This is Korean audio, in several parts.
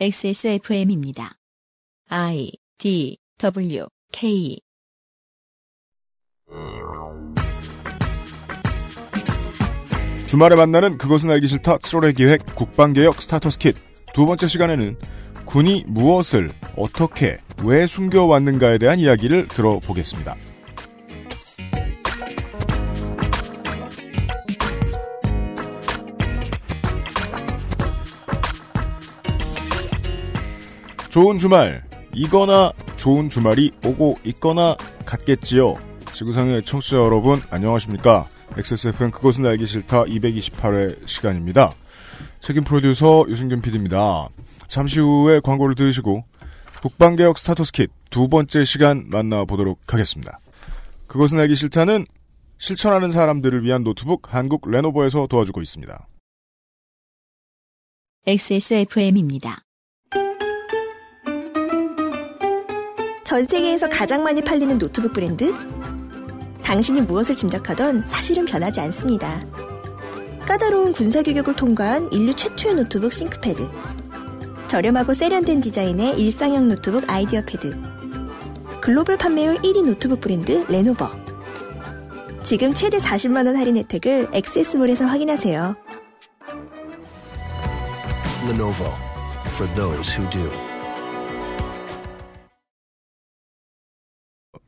XSFM입니다. I D W K 주말에 만나는 그것은 알기 싫다 7월의 기획 국방개혁 스타터스 킷. 두 번째 시간에는 군이 무엇을 어떻게 왜 숨겨왔는가에 대한 이야기를 들어보겠습니다. 좋은 주말 이거나 좋은 주말이 오고 있거나 같겠지요. 지구상의 청취자 여러분 안녕하십니까. XSFM 그것은 알기 싫다 228회 시간입니다. 책임 프로듀서 유승균 PD입니다. 잠시 후에 광고를 들으시고 국방개혁 starter's kit 두 번째 시간 만나보도록 하겠습니다. 그것은 알기 싫다는 실천하는 사람들을 위한 노트북 한국 레노버에서 도와주고 있습니다. XSFM입니다. 전 세계에서 가장 많이 팔리는 노트북 브랜드? 당신이 무엇을 짐작하던 사실은 변하지 않습니다. 까다로운 군사 규격을 통과한 인류 최초의 노트북 싱크패드. 저렴하고 세련된 디자인의 일상형 노트북 아이디어 패드. 글로벌 판매율 1위 노트북 브랜드 레노버. 지금 최대 40만원 할인 혜택을 엑세스몰에서 확인하세요. Lenovo for those who do.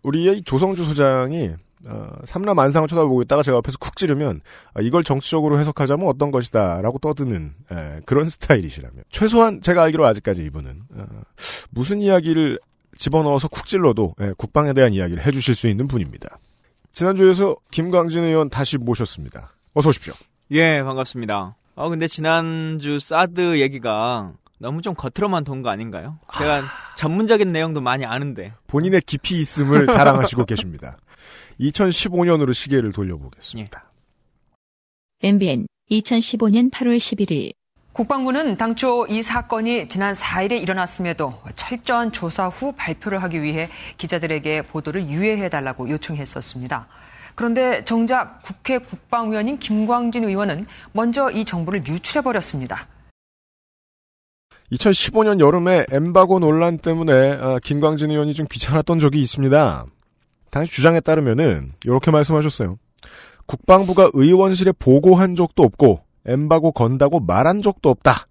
우리의 조성주 소장이 어, 삼남 안상을 쳐다보고 있다가 제가 옆에서 쿡 찌르면 아, 이걸 정치적으로 해석하자면 어떤 것이다라고 떠드는 에, 그런 스타일이시라면 최소한 제가 알기로 아직까지 이분은 어, 무슨 이야기를 집어넣어서 쿡 찔러도 에, 국방에 대한 이야기를 해주실 수 있는 분입니다. 지난주에서 김광진 의원 다시 모셨습니다. 어서 오십시오. 예, 반갑습니다. 아, 근데 지난주 사드 얘기가 너무 좀 겉으로만 돈 거 아닌가요? 제가 전문적인 내용도 많이 아는데. 본인의 깊이 있음을 자랑하시고 계십니다. 2015년으로 시계를 돌려보겠습니다. MBN 2015년 8월 11일 국방부는 당초 이 사건이 지난 4일에 일어났음에도 철저한 조사 후 발표를 하기 위해 기자들에게 보도를 유예해달라고 요청했었습니다. 그런데 정작 국회 국방위원인 김광진 의원은 먼저 이 정보를 유출해버렸습니다. 2015년 여름에 엠바고 논란 때문에 아, 김광진 의원이 좀 귀찮았던 적이 있습니다. 당시 주장에 따르면은 이렇게 말씀하셨어요. 국방부가 의원실에 보고한 적도 없고 엠바고 건다고 말한 적도 없다.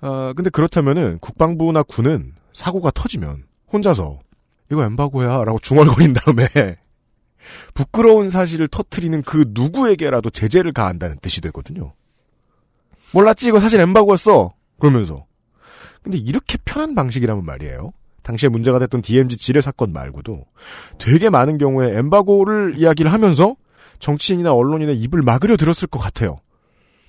아 근데 그렇다면은 국방부나 군은 사고가 터지면 혼자서 이거 엠바고야 라고 중얼거린 다음에 부끄러운 사실을 터트리는 그 누구에게라도 제재를 가한다는 뜻이 되거든요. 몰랐지 이거 사실 엠바고였어. 그러면서 근데 이렇게 편한 방식이라면 말이에요. 당시에 문제가 됐던 DMZ 지뢰 사건 말고도 되게 많은 경우에 엠바고를 이야기를 하면서 정치인이나 언론인의 입을 막으려 들었을 것 같아요.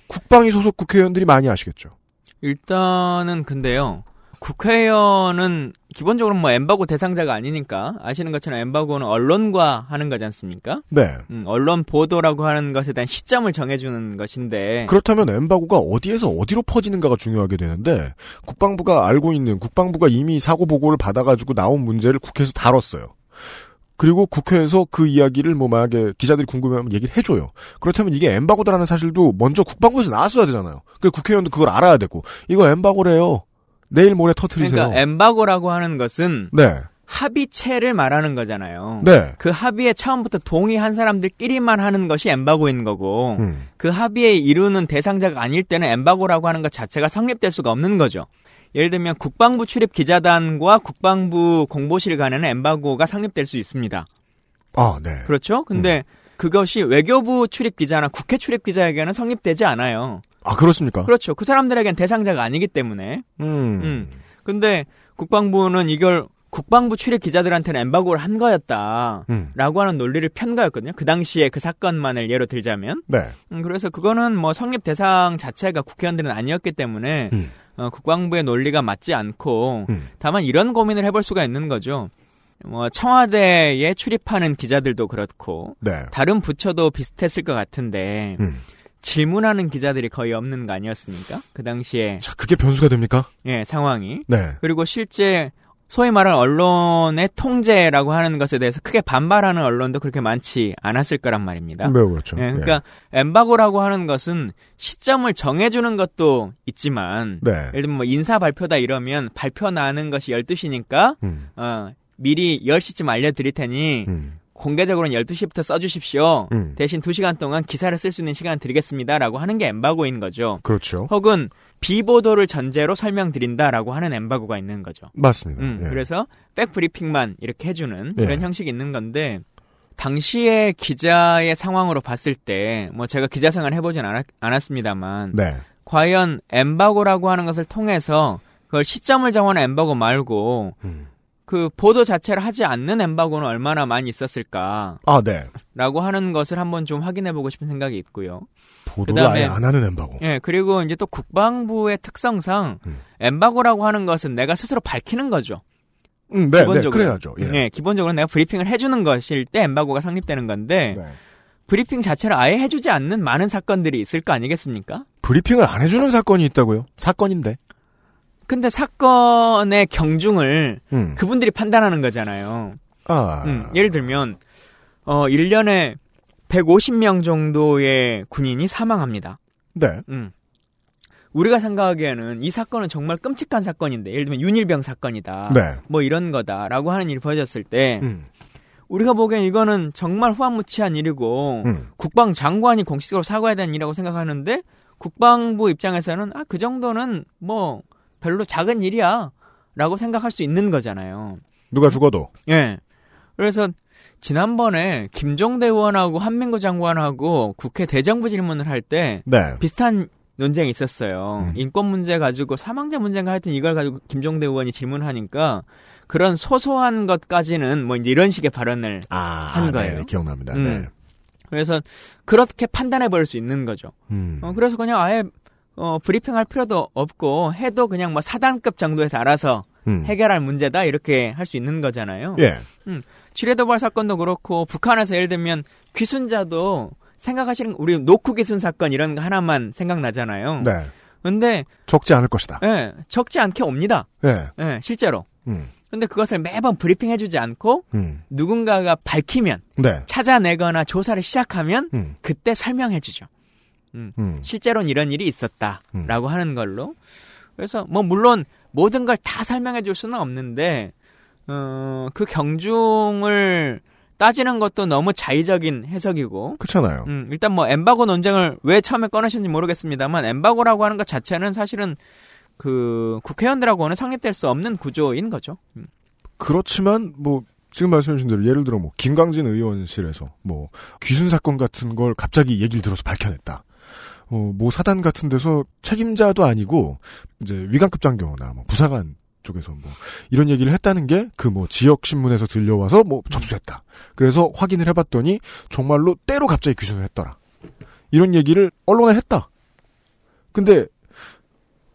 국방위 소속 국회의원들이 많이 아시겠죠. 일단은 근데요. 국회의원은 기본적으로 뭐 엠바고 대상자가 아니니까 아시는 것처럼 엠바고는 언론과 하는 거지 않습니까? 네. 음, 언론 보도라고 하는 것에 대한 시점을 정해주는 것인데 그렇다면 엠바고가 어디에서 어디로 퍼지는가가 중요하게 되는데 국방부가 알고 있는 국방부가 이미 사고 보고를 받아가지고 나온 문제를 국회에서 다뤘어요. 그리고 국회에서 그 이야기를 뭐 만약에 기자들이 궁금해하면 얘기를 해줘요. 그렇다면 이게 엠바고다라는 사실도 먼저 국방부에서 나왔어야 되잖아요. 그 국회의원도 그걸 알아야 되고 이거 엠바고래요. 내일 모레 터트리세요. 그러니까 엠바고라고 하는 것은 네, 합의체를 말하는 거잖아요. 네. 그 합의에 처음부터 동의한 사람들끼리만 하는 것이 엠바고인 거고 음. 그 합의에 이루는 대상자가 아닐 때는 엠바고라고 하는 것 자체가 성립될 수가 없는 거죠. 예를 들면 국방부 출입 기자단과 국방부 공보실 간에는 엠바고가 성립될 수 있습니다. 아, 네. 그렇죠? 근데 그것이 외교부 출입 기자나 국회 출입 기자에게는 성립되지 않아요. 아, 그렇습니까? 그렇죠. 그 사람들에겐 대상자가 아니기 때문에. 음. 음. 근데 국방부는 이걸 국방부 출입 기자들한테는 엠바고를 한 거였다. 음. 라고 하는 논리를 편 거였거든요. 그 당시에 그 사건만을 예로 들자면. 네. 음, 그래서 그거는 뭐 성립 대상 자체가 국회의원들은 아니었기 때문에 음. 어, 국방부의 논리가 맞지 않고 음. 다만 이런 고민을 해볼 수가 있는 거죠. 뭐 청와대에 출입하는 기자들도 그렇고 네. 다른 부처도 비슷했을 것 같은데 음. 질문하는 기자들이 거의 없는 거 아니었습니까? 그 당시에 자, 그게 변수가 됩니까? 예 상황이 네. 그리고 실제 소위 말하는 언론의 통제라고 하는 것에 대해서 크게 반발하는 언론도 그렇게 많지 않았을 거란 말입니다. 매우 그렇죠. 예, 그러니까 엠바고라고 하는 것은 시점을 정해주는 것도 있지만 네. 예를 들면 뭐 인사 발표다 이러면 발표 나는 것이 12시니까 음, 어, 미리 10시쯤 알려드릴 테니 음, 공개적으로는 12시부터 써주십시오. 음. 대신 2시간 동안 기사를 쓸 수 있는 시간 드리겠습니다라고 하는 게 엠바고인 거죠. 그렇죠. 혹은 비보도를 전제로 설명드린다라고 하는 엠바고가 있는 거죠. 맞습니다. 음, 예. 그래서 백브리핑만 이렇게 해주는 예. 그런 형식이 있는 건데 당시의 기자의 상황으로 봤을 때 뭐 제가 기자 생활 해보진 않았, 않았습니다만 네. 과연 엠바고라고 하는 것을 통해서 그걸 시점을 정하는 엠바고 말고 음. 그 보도 자체를 하지 않는 엠바고는 얼마나 많이 있었을까라고 아, 네. 하는 것을 한번 좀 확인해 보고 싶은 생각이 있고요. 보도를 그다음에- 아예 안 하는 엠바고. 예, 그리고 이제 또 국방부의 특성상 음. 엠바고라고 하는 것은 내가 스스로 밝히는 거죠. 음, 네, 네, 기본적으로. 그래야죠. 예. 예, 기본적으로 내가 브리핑을 해주는 것일 때 엠바고가 성립되는 건데 네. 브리핑 자체를 아예 해주지 않는 많은 사건들이 있을 거 아니겠습니까? 브리핑을 안 해주는 사건이 있다고요? 사건인데. 근데 사건의 경중을 음. 그분들이 판단하는 거잖아요. 아. 음, 예를 들면 어 1년에 150명 정도의 군인이 사망합니다. 네. 음. 우리가 생각하기에는 이 사건은 정말 끔찍한 사건인데 예를 들면 윤일병 사건이다. 네. 뭐 이런 거다라고 하는 일이 벌어졌을 때 음. 우리가 보기엔 이거는 정말 후한무치한 일이고 음. 국방 장관이 공식적으로 사과해야 되는 일이라고 생각하는데 국방부 입장에서는 아 그 정도는 뭐 별로 작은 일이야 라고 생각할 수 있는 거잖아요. 누가 죽어도. 예. 그래서 지난번에 김종대 의원하고 한민구 장관하고 국회 대정부 질문을 할때 네. 비슷한 논쟁이 있었어요. 음. 인권 문제 가지고 사망자 문제인가 하여튼 이걸 가지고 김종대 의원이 질문하니까 그런 소소한 것까지는 뭐 이런 식의 발언을 아, 한 아, 거예요. 네, 네, 기억납니다. 음. 네. 그래서 그렇게 판단해 버릴 수 있는 거죠. 음. 어, 그래서 그냥 아예 어, 브리핑 할 필요도 없고 해도 그냥 뭐 사단급 정도에서 알아서 음. 해결할 문제다 이렇게 할 수 있는 거잖아요. 예. 지뢰도발 사건도 그렇고 북한에서 예를 들면 귀순자도 생각하시는 우리 노크 귀순 사건 이런 거 하나만 생각나잖아요. 네. 근데 적지 않을 것이다. 예, 적지 않게 옵니다. 예. 예, 실제로. 음. 근데 그것을 매번 브리핑 해주지 않고 음. 누군가가 밝히면 네. 찾아내거나 조사를 시작하면 음. 그때 설명해주죠. 음. 실제로는 이런 일이 있었다라고 음. 하는 걸로. 그래서 뭐 물론 모든 걸 다 설명해 줄 수는 없는데 어, 그 경중을 따지는 것도 너무 자의적인 해석이고 그렇잖아요. 음, 일단 뭐 엠바고 논쟁을 왜 처음에 꺼내셨는지 모르겠습니다만 엠바고라고 하는 것 자체는 사실은 그 국회의원들하고는 성립될 수 없는 구조인 거죠. 음. 그렇지만 뭐 지금 말씀해주신 대로 예를 들어 뭐 김광진 의원실에서 뭐 귀순 사건 같은 걸 갑자기 얘기를 들어서 밝혀냈다. 어, 뭐 사단 같은 데서 책임자도 아니고 이제 위관급 장교나 뭐 부사관 쪽에서 뭐 이런 얘기를 했다는 게 그 뭐 지역 신문에서 들려와서 뭐 접수했다. 그래서 확인을 해봤더니 정말로 때로 갑자기 귀순을 했더라. 이런 얘기를 언론에 했다. 근데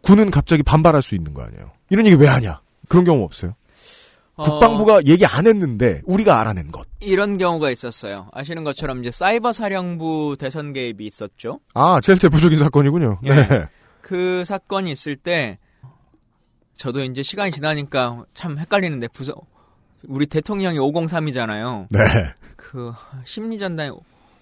군은 갑자기 반발할 수 있는 거 아니에요. 이런 얘기 왜 하냐? 그런 경우 없어요. 어, 국방부가 얘기 안 했는데 우리가 알아낸 것. 이런 경우가 있었어요. 아시는 것처럼 이제 사이버 사령부 대선 개입이 있었죠. 아, 제일 대표적인 사건이군요. 예. 네. 그 사건이 있을 때 저도 이제 시간이 지나니까 참 헷갈리는데 부서 우리 대통령이 503이잖아요. 네. 그 심리전단이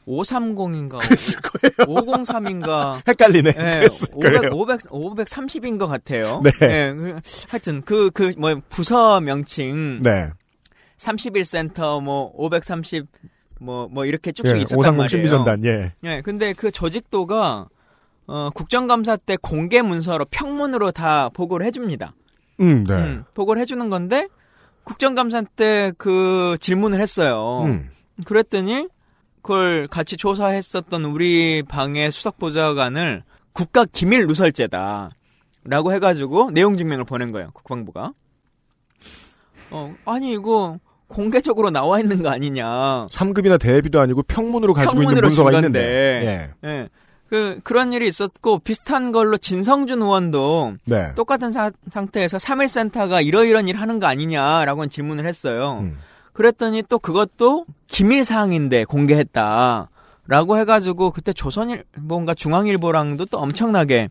530인가 그랬을 거예요. 503인가 헷갈리네. 예, 그랬을 500, 거예요. 500, 530인 것 같아요. 네. 예, 그, 하여튼 그 그 뭐 부서 명칭 네. 31센터 뭐530 뭐 뭐 이렇게 쭉쭉 예, 있었단 오상공 말이에요. 신비전단, 예. 예, 근데 그 조직도가 어, 국정감사 때 공개 문서로 평문으로 다 보고를 해줍니다. 음, 네. 음, 보고를 해주는 건데 국정감사 때 그 질문을 했어요. 음. 그랬더니 그걸 같이 조사했었던 우리 방의 수석 보좌관을 국가 기밀 누설죄다. 라고 해가지고 내용 증명을 보낸 거예요. 국방부가. 어, 아니 이거 공개적으로 나와 있는 거 아니냐. 3급이나 대비도 아니고 평문으로 가지고 있는 평문으로 문서가 준 있는데. 건데. 예. 그, 그런 일이 있었고, 비슷한 걸로 진성준 의원도 예. 네. 똑같은 사- 상태에서 3.1센터가 이러이런 일 하는 거 아니냐라고 질문을 했어요. 음. 그랬더니 또 그것도 기밀사항인데 공개했다. 라고 해가지고 그때 조선일, 뭔가 중앙일보랑도 또 엄청나게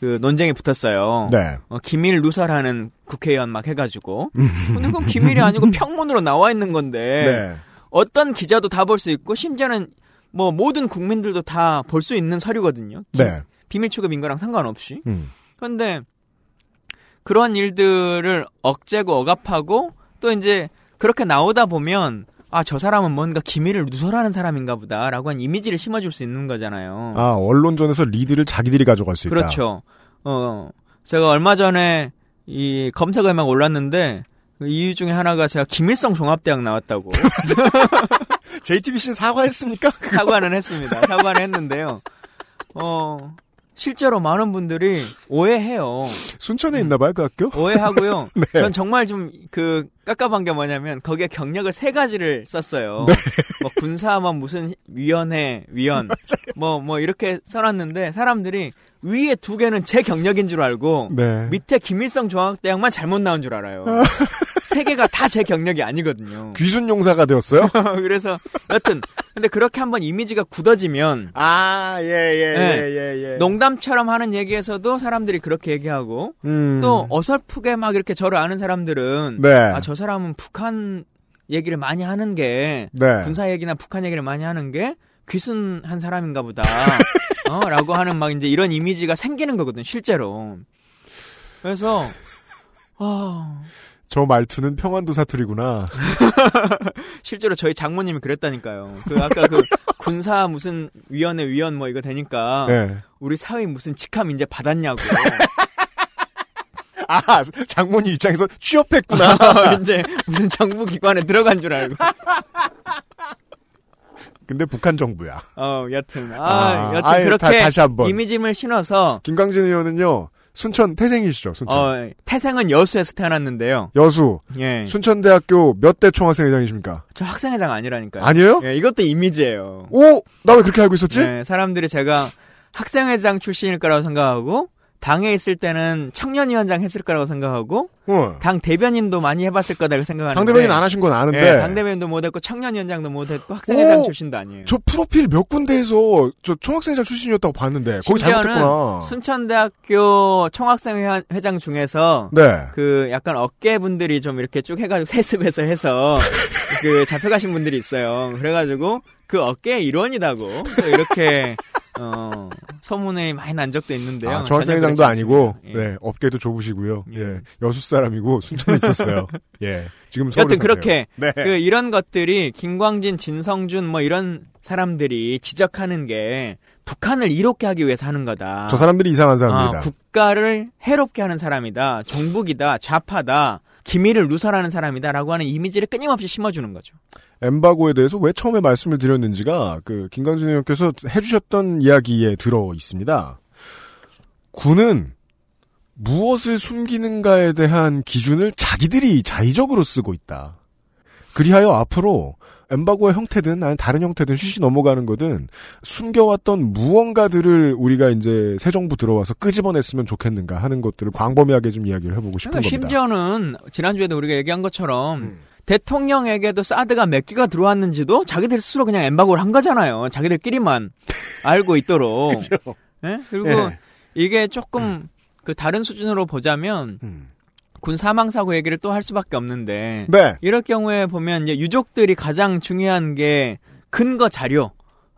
그 논쟁이 붙었어요. 네. 어, 기밀 누설하는 국회의원 막 해가지고. 근데 그건 기밀이 아니고 평문으로 나와 있는 건데 네. 어떤 기자도 다 볼 수 있고 심지어는 뭐 모든 국민들도 다 볼 수 있는 서류거든요. 기- 네. 비밀 취급인 거랑 상관없이. 음. 그런데 그런 일들을 억제고 억압하고 또 이제 그렇게 나오다 보면 아 저 사람은 뭔가 기밀을 누설하는 사람인가 보다라고 한 이미지를 심어줄 수 있는 거잖아요. 아, 언론전에서 리드를 자기들이 가져갈 수 있다. 그렇죠. 어 제가 얼마 전에 이 검색어에 막 올랐는데 그 이유 중에 하나가 제가 김일성 종합대학 나왔다고 JTBC는 사과했습니까? 사과는 했습니다. 사과는 했는데요. 어 실제로 많은 분들이 오해해요. 순천에 있나 봐요, 그 학교? 오해하고요. 네. 전 정말 좀 그 깝깝한 게 뭐냐면 거기에 경력을 세 가지를 썼어요. 네. 뭐 군사만 무슨 위원회 위원 뭐뭐 이렇게 써놨는데 사람들이 위에 두 개는 제 경력인 줄 알고 네. 밑에 김일성 종합대학만 잘못 나온 줄 알아요. 세 개가 다 제 경력이 아니거든요. 귀순 용사가 되었어요? 그래서 여튼 근데 그렇게 한번 이미지가 굳어지면 아, 예, 예, 네. 예, 예. 농담처럼 하는 얘기에서도 사람들이 그렇게 얘기하고 음. 또 어설프게 막 이렇게 저를 아는 사람들은 네. 아저 사람은 북한 얘기를 많이 하는 게 네. 군사 얘기나 북한 얘기를 많이 하는 게 귀순한 사람인가 보다. 어? 라고 하는 막 이제 이런 이미지가 생기는 거거든, 실제로. 그래서 아, 저 말투는 평안도 사투리구나. 실제로 저희 장모님이 그랬다니까요. 그 아까 그 군사 무슨 위원회 위원 뭐 이거 되니까 네. 우리 사위 무슨 직함 이제 받았냐고. 아, 장모님 입장에서 취업했구나. 이제 무슨 정부 기관에 들어간 줄 알고. 근데 북한 정부야. 어, 여튼. 아, 아, 여튼 그렇게 다- 다시 한번. 이미지를 신어서 김광진 의원은요, 순천 태생이시죠, 순천. 어, 태생은 여수에서 태어났는데요. 여수, 예. 순천대학교 몇 대 총학생회장이십니까? 저 학생회장 아니라니까요. 아니에요? 예, 이것도 이미지예요. 오! 나 왜 그렇게 알고 있었지? 네, 사람들이 제가 학생회장 출신일 거라고 생각하고 당에 있을 때는 청년위원장 했을 거라고 생각하고 어. 당 대변인도 많이 해봤을 거다고 생각하는데 당 대변인 안 하신 건 아는데. 예, 당 대변인도 못했고 청년위원장도 못했고 학생회장 오! 출신도 아니에요. 저 프로필 몇 군데에서 저 총학생회장 출신이었다고 봤는데 거기 잘못됐구나. 순천대학교 총학생회장 중에서 네. 그 약간 어깨 분들이 좀 이렇게 쭉 해가지고 세습해서 해서 그 잡혀가신 분들이 있어요. 그래가지고 그 어깨 일원이다고 또 이렇게 어 소문이 많이 난 적도 있는데요. 아, 그렇지 아니고, 않습니다. 예. 네, 업계도 좁으시고요. 예. 예. 여수 사람이고 순천에 있었어요. 예. 지금 서울에 여튼 그렇게. 네. 그 이런 것들이 김광진, 진성준 뭐 이런 사람들이 지적하는 게 북한을 이롭게 하기 위해서 하는 거다. 저 사람들이 이상한 아, 사람들이다. 국가를 해롭게 하는 사람이다. 정북이다. 좌파다. 기밀을 누설하는 사람이다라고 하는 이미지를 끊임없이 심어주는 거죠. 엠바고에 대해서 왜 처음에 말씀을 드렸는지가 그 김강진 의원께서 해주셨던 이야기에 들어 있습니다. 군은 무엇을 숨기는가에 대한 기준을 자기들이 자의적으로 쓰고 있다. 그리하여 앞으로 엠바고의 형태든 아니 다른 형태든 쉬쉬 넘어가는 거든 숨겨왔던 무언가들을 우리가 이제 새 정부 들어와서 끄집어냈으면 좋겠는가 하는 것들을 광범위하게 좀 이야기를 해보고 싶은 겁니다. 심지어는 지난주에도 우리가 얘기한 것처럼 음. 대통령에게도 사드가 몇 기가 들어왔는지도 자기들 스스로 그냥 엠바고를 한 거잖아요. 자기들끼리만 알고 있도록. 예? 그리고 예. 이게 조금 그 다른 수준으로 보자면 음. 군 사망 사고 얘기를 또 할 수밖에 없는데 네. 이럴 경우에 보면 이제 유족들이 가장 중요한 게 근거 자료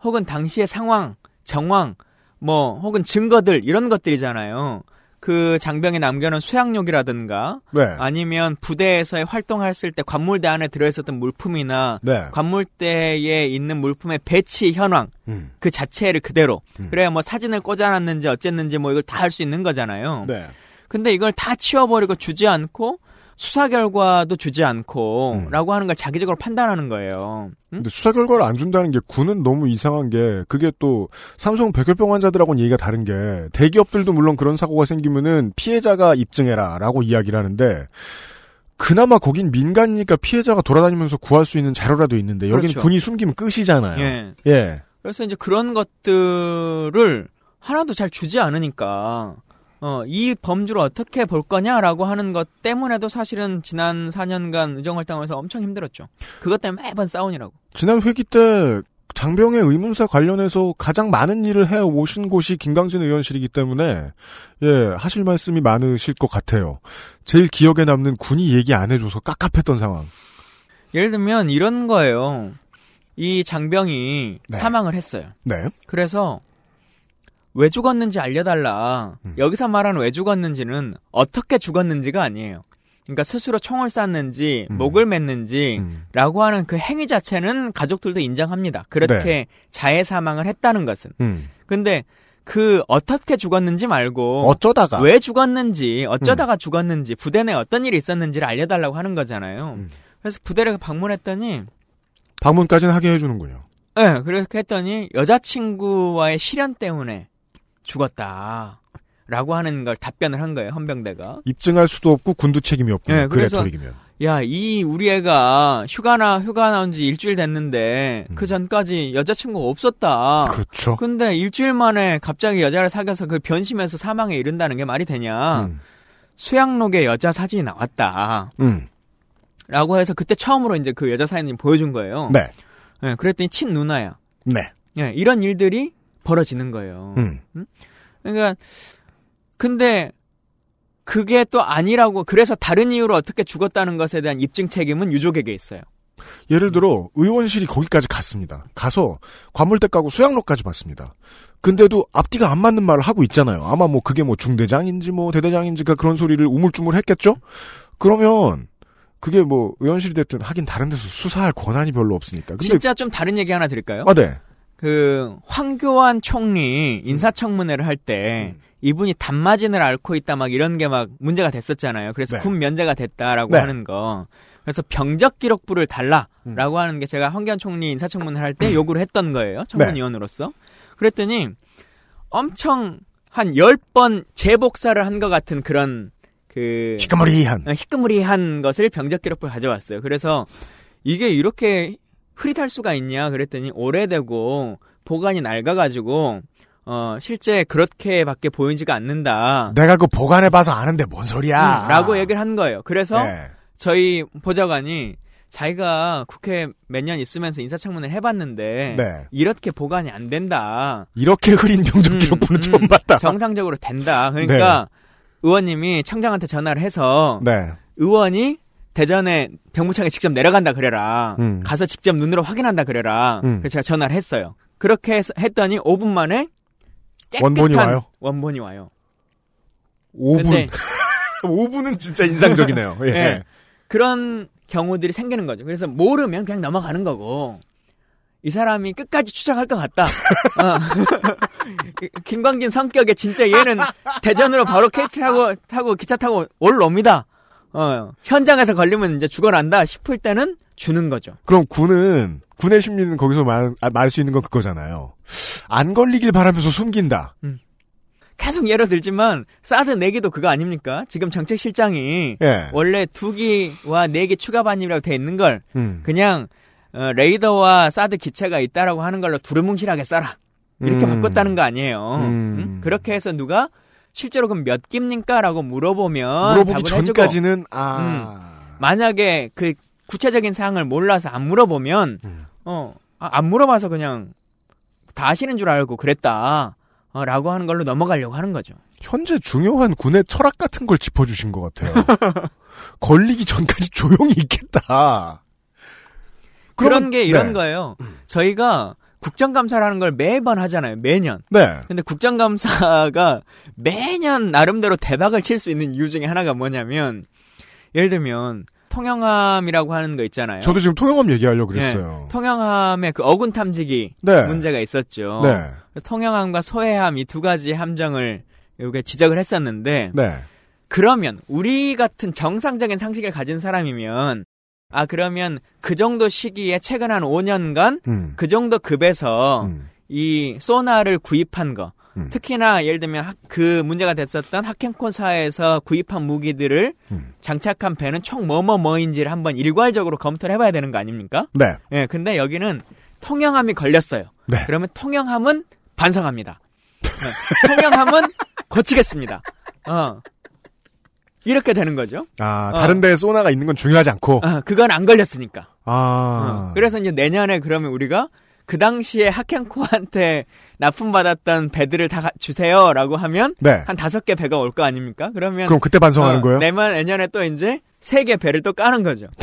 혹은 당시의 상황, 정황, 뭐 혹은 증거들 이런 것들이잖아요. 그 장병이 남겨놓은 수양욕이라든가 네. 아니면 부대에서 활동했을 때 관물대 안에 들어있었던 물품이나 네. 관물대에 있는 물품의 배치 현황 음. 그 자체를 그대로 음. 그래야 뭐 사진을 꽂아놨는지 어쨌는지 뭐 이걸 다 할 수 있는 거잖아요. 네. 근데 이걸 다 치워버리고 주지 않고 수사 결과도 주지 않고 음. 라고 하는 걸 자기적으로 판단하는 거예요. 응? 근데 수사 결과를 안 준다는 게 군은 너무 이상한 게 그게 또 삼성 백혈병 환자들하고는 얘기가 다른 게 대기업들도 물론 그런 사고가 생기면은 피해자가 입증해라라고 이야기를 하는데 그나마 거긴 민간이니까 피해자가 돌아다니면서 구할 수 있는 자료라도 있는데 여기는 그렇죠. 군이 숨기면 끝이잖아요. 예. 예. 그래서 이제 그런 것들을 하나도 잘 주지 않으니까 어, 이 범주를 어떻게 볼 거냐라고 하는 것 때문에도 사실은 지난 4년간 의정 활동을 해서 엄청 힘들었죠. 그것 때문에 매번 싸우느라고. 지난 회기 때 장병의 의문사 관련해서 가장 많은 일을 해 오신 곳이 김강진 의원실이기 때문에 예 하실 말씀이 많으실 것 같아요. 제일 기억에 남는 군이 얘기 안 해줘서 깝깝했던 상황. 예를 들면 이런 거예요. 이 장병이 네. 사망을 했어요. 네. 그래서 왜 죽었는지 알려달라. 음. 여기서 말하는 왜 죽었는지는 어떻게 죽었는지가 아니에요. 그러니까 스스로 총을 쐈는지, 음. 목을 맸는지, 음. 라고 하는 그 행위 자체는 가족들도 인정합니다. 그렇게 네. 자해 사망을 했다는 것은. 음. 근데 그 어떻게 죽었는지 말고 어쩌다가 왜 죽었는지, 어쩌다가 죽었는지, 부대 내에 어떤 일이 있었는지를 알려달라고 하는 거잖아요. 음. 그래서 부대를 방문했더니 방문까지는 하게 해주는군요. 네, 그렇게 했더니 여자친구와의 시련 때문에 죽었다. 라고 하는 걸 답변을 한 거예요, 헌병대가. 입증할 수도 없고 군도 책임이 없고 네, 그 그래서- 레토릭이면. 야, 이 우리 애가 휴가나 휴가 나온 지 일주일 됐는데 음. 그 전까지 여자친구가 없었다. 그렇죠. 근데 일주일 만에 갑자기 여자를 사귀어서 그 변심해서 사망에 이른다는 게 말이 되냐. 음. 수양록에 여자 사진이 나왔다. 음. 라고 해서 그때 처음으로 이제 그 여자 사진을 보여준 거예요. 네. 네, 그랬더니 친 누나야. 네. 예, 이런 일들이 벌어지는 거예요. 음. 그러니까 근데 그게 또 아니라고 그래서 다른 이유로 어떻게 죽었다는 것에 대한 입증 책임은 유족에게 있어요. 예를 들어 의원실이 거기까지 갔습니다. 가서 관물대 까고 수양로까지 봤습니다. 근데도 앞뒤가 안 맞는 말을 하고 있잖아요. 아마 뭐 그게 뭐 중대장인지 뭐 대대장인지가 그런 소리를 우물쭈물 했겠죠? 그러면 그게 뭐 의원실이 됐든 하긴 다른 데서 수사할 권한이 별로 없으니까. 근데 진짜 좀 다른 얘기 하나 드릴까요? 아 네. 그 황교안 총리 인사청문회를 할때 음. 이분이 단마진을 앓고 있다 막 이런 게 막 문제가 됐었잖아요. 그래서 네. 군 면제가 됐다라고 네. 하는 거. 그래서 병적 기록부를 달라라고 음. 하는 게 제가 황교안 총리 인사청문회 할때 요구를 했던 거예요. 청문위원으로서. 그랬더니 엄청 한 10번 재복사를 한 것 같은 그런 그 시커머리한. 어, 희끄무리한 것을 병적 기록부를 가져왔어요. 그래서 이게 이렇게 흐릿할 수가 있냐 그랬더니 오래되고 보관이 낡아가지고 어 실제 그렇게밖에 보이지가 않는다. 내가 그 보관해봐서 아는데 뭔 소리야. 음, 라고 얘기를 한 거예요. 그래서 네. 저희 보좌관이 자기가 국회 몇 년 있으면서 인사청문회를 해봤는데 네. 이렇게 보관이 안 된다. 이렇게 흐린 병적 기록부는 음, 처음 음, 봤다. 정상적으로 된다. 그러니까 의원님이 청장한테 전화를 해서 네. 의원이 대전에 병무청에 직접 내려간다 그래라. 음. 가서 직접 눈으로 확인한다 그래라. 음. 그래서 제가 전화를 했어요. 그렇게 해서 했더니 5분 만에 원본이 와요? 원본이 와요. 5분. 근데 5분은 진짜 인상적이네요. 예. 예. 그런 경우들이 생기는 거죠. 그래서 모르면 그냥 넘어가는 거고. 이 사람이 끝까지 추적할 것 같다. 어. 김광진 성격에 진짜 얘는 대전으로 바로 KT 타고, 타고 기차 타고 올라옵니다. 어, 현장에서 걸리면 이제 죽어난다 싶을 때는 주는 거죠. 그럼 군은 군의 심리는 거기서 말, 아, 말할 수 있는 건 그거잖아요. 안 걸리길 바라면서 숨긴다. 계속 예로 들지만 사드 내기도 그거 아닙니까? 지금 정책실장이 예. 원래 두 기와 네기 추가 반입이라고 돼 있는 걸 음. 그냥 어, 레이더와 사드 기체가 있다라고 하는 걸로 두루뭉실하게 써라 이렇게 음. 바꿨다는 거 아니에요. 음. 음? 그렇게 해서 누가 실제로 그럼 몇 기입니까 라고 물어보면 물어보기 해주고 전까지는 아. 만약에 그 구체적인 사항을 몰라서 안 물어보면 음. 어, 아, 안 물어봐서 그냥 다 아시는 줄 알고 그랬다. 어, 라고 하는 걸로 넘어가려고 하는 거죠. 현재 중요한 군의 철학 같은 걸 짚어주신 것 같아요. 걸리기 전까지 조용히 있겠다. 그런 그러면- 게 이런 네. 거예요. 저희가 국정감사라는 걸 매번 하잖아요. 매년. 네. 근데 국정감사가 매년 나름대로 대박을 칠 수 있는 이유 중에 하나가 뭐냐면 예를 들면 통영함이라고 하는 거 있잖아요. 저도 지금 통영함 얘기하려고 예, 그랬어요. 통영함의 그 어군 탐지기 네. 문제가 있었죠. 네. 통영함과 소해함 이 두 가지 함정을 이게 지적을 했었는데 네. 그러면 우리 같은 정상적인 상식을 가진 사람이면 아 그러면 그 정도 시기에 최근 한 5년간 음. 그 정도 급에서 음. 이 소나를 구입한 거 음. 특히나 예를 들면 학- 그 문제가 됐었던 하켄콘사에서 구입한 무기들을 음. 장착한 배는 총 뭐뭐 뭐인지를 한번 일괄적으로 검토를 해봐야 되는 거 아닙니까? 네. 예, 근데 여기는 통영함이 걸렸어요. 네. 그러면 통영함은 반성합니다. 네, 통영함은 고치겠습니다. 어. 이렇게 되는 거죠. 아, 어. 다른 데에 소나가 있는 건 중요하지 않고. 아, 그건 안 걸렸으니까. 아. 어. 그래서 이제 내년에 그러면 우리가 그 당시에 하켄코한테 납품받았던 배들을 다 가- 주세요라고 하면 네. 한 다섯 개 배가 올 거 아닙니까? 그러면 그럼 그때 반성하는 어, 거예요? 내년 내년에 또 이제 세 개 배를 또 까는 거죠.